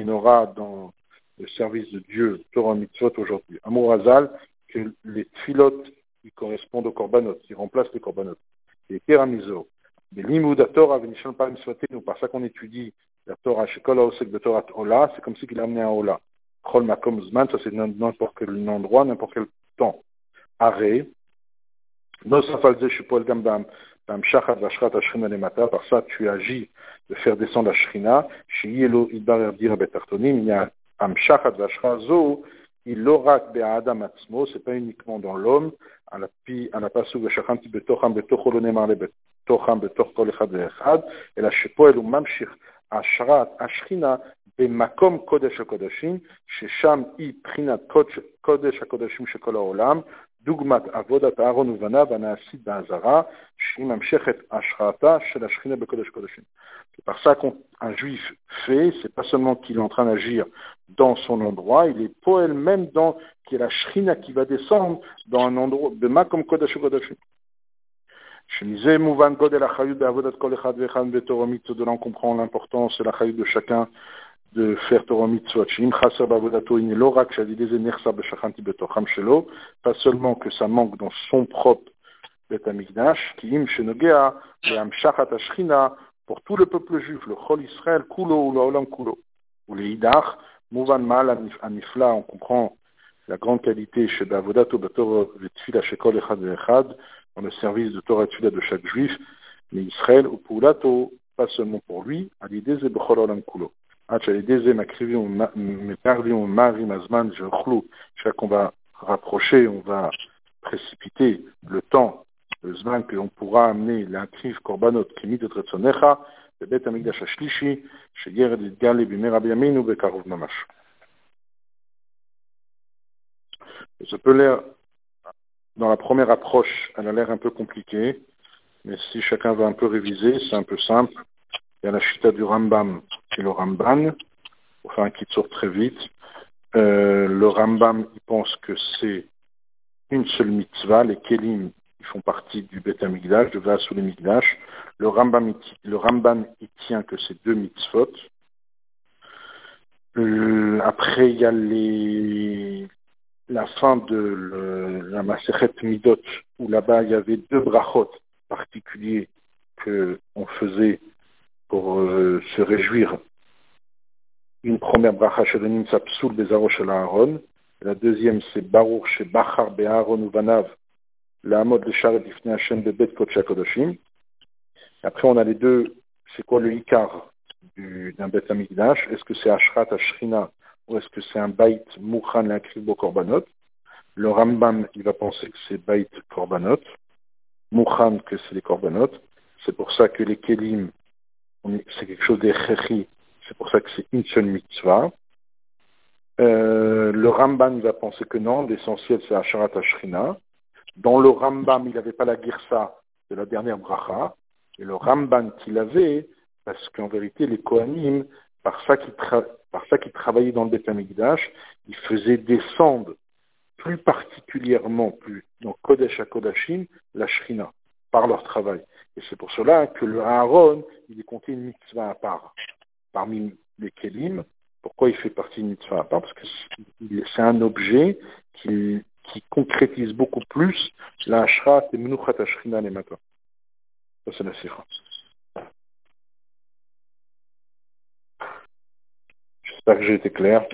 Speaker 2: une aura dans le service de Dieu, Torah Mitzvot aujourd'hui. Amour Azal, que les tfilot, qui correspondent aux korbanot, qui remplacent les korbanot. Et Keramizo. Mais l'imoud Torah, Venishon Parim nous par ça qu'on étudie la Torah, Ola, c'est comme si il a amené un Ola. Chol Makom Zman, ça c'est n'importe quel endroit, n'importe quel temps. Arrêt. Nosaf al Shupol Gambam, Bam Shachat Vashrat Ashrina Lemata, par ça tu agis de faire descendre la Ashrina, Shielo Idbar Erdir Betartonim, il y a Am Shachat Vashrat Zo, il l'orak Be'adam Atzmo, c'est pas uniquement dans l'homme, à la pi, à la pasou Vashachanti Betocham Betocholone Marle Betocham Betochol Echad Echad, et la Shupol ou Mamshir, השכינה במקום קודש הקודשים, ששם היא בחינת קודש הקודשים של כל העולם, דוגמת עבודת אהרון ובניו הנעשית באזהרה, שהיא ממשכת השראתה של השכינה בקודש הקודשים. C'est par ça qu'un juif fait, c'est pas seulement qu'il est en train d'agir dans son endroit, il est poël même dans, qui est la shrina qui va descendre dans un endroit de Makom Kodesh Kodashim. de là on comprend l'importance et la de chacun de faire Torah mitzvot. Pas seulement que ça manque dans son propre Bet Amigdash, qui im shenogea, le amshachat ashchina, pour tout le peuple juif, le chol Israël, kulo ou l'olam kulo. Ou les idach, mouvan mal anifla, on comprend la grande qualité chez Bavodato, Bator, Vetfila, Shekol, Echad, Echad, dans le service de Torah et de chaque juif, mais Israël ou Poulato, pas seulement pour lui, à l'idée de Bechololam Kulo. Ah, qu'on va rapprocher, on va précipiter le temps, le zman que l'on pourra amener l'incrif korbanot kemi de tretzonecha, le bet amigdash ashlishi, chez Yered Idgal et bimer ou bekarov mamash. Ça peut l'air dans la première approche, elle a l'air un peu compliquée, mais si chacun va un peu réviser, c'est un peu simple. Il y a la chita du Rambam et le Ramban, enfin qui sort très vite. Euh, le Rambam, il pense que c'est une seule mitzvah, les kelim, ils font partie du Beth Amikdash, de Vasul Mikdash. Le Rambam, le Rambam, il tient que c'est deux mitzvot. Euh, après, il y a les, la fin de la Maseret Midot, où là-bas, il y avait deux brachot particuliers qu'on faisait pour euh, se réjouir. Une première bracha Shelonim Sapsul Bezaro Aaron. La deuxième, c'est Baruch She Bachar Be'aron Uvanav, la mode de Sharet Ifne Hashem Bet Kodesh Kodoshim. Après, on a les deux, c'est quoi le Ikar d'un Bet Amigdash Est-ce que c'est Ashrat Ashrina ou est-ce que c'est un Bait Mukhan Lakribo Korbanot? Le Rambam, il va penser que c'est Bait Korbanot. Mukhan, que c'est les Korbanot. C'est pour ça que les Kelim, c'est quelque chose des c'est pour ça que c'est une seule mitzvah. Euh, le Rambam, il va penser que non, l'essentiel c'est Asharat Ashrina. Dans le Rambam, il n'avait pas la girsa de la dernière bracha. Et le Ramban qu'il avait, parce qu'en vérité, les Kohanim, par ça qu'ils travaillaient dans le Beth Amikdash, ils faisaient descendre plus particulièrement, plus dans Kodesh à Kodashim, la Shrina, par leur travail. Et c'est pour cela que le Aaron, il est compté une mitzvah à part, parmi les Kelim. Pourquoi il fait partie d'une mitzvah à part? Parce que c'est un objet qui, concrétise beaucoup plus la Ashrat et Menuchat Ashrina les matins. Ça, c'est la sikha. J'espère que j'ai été clair.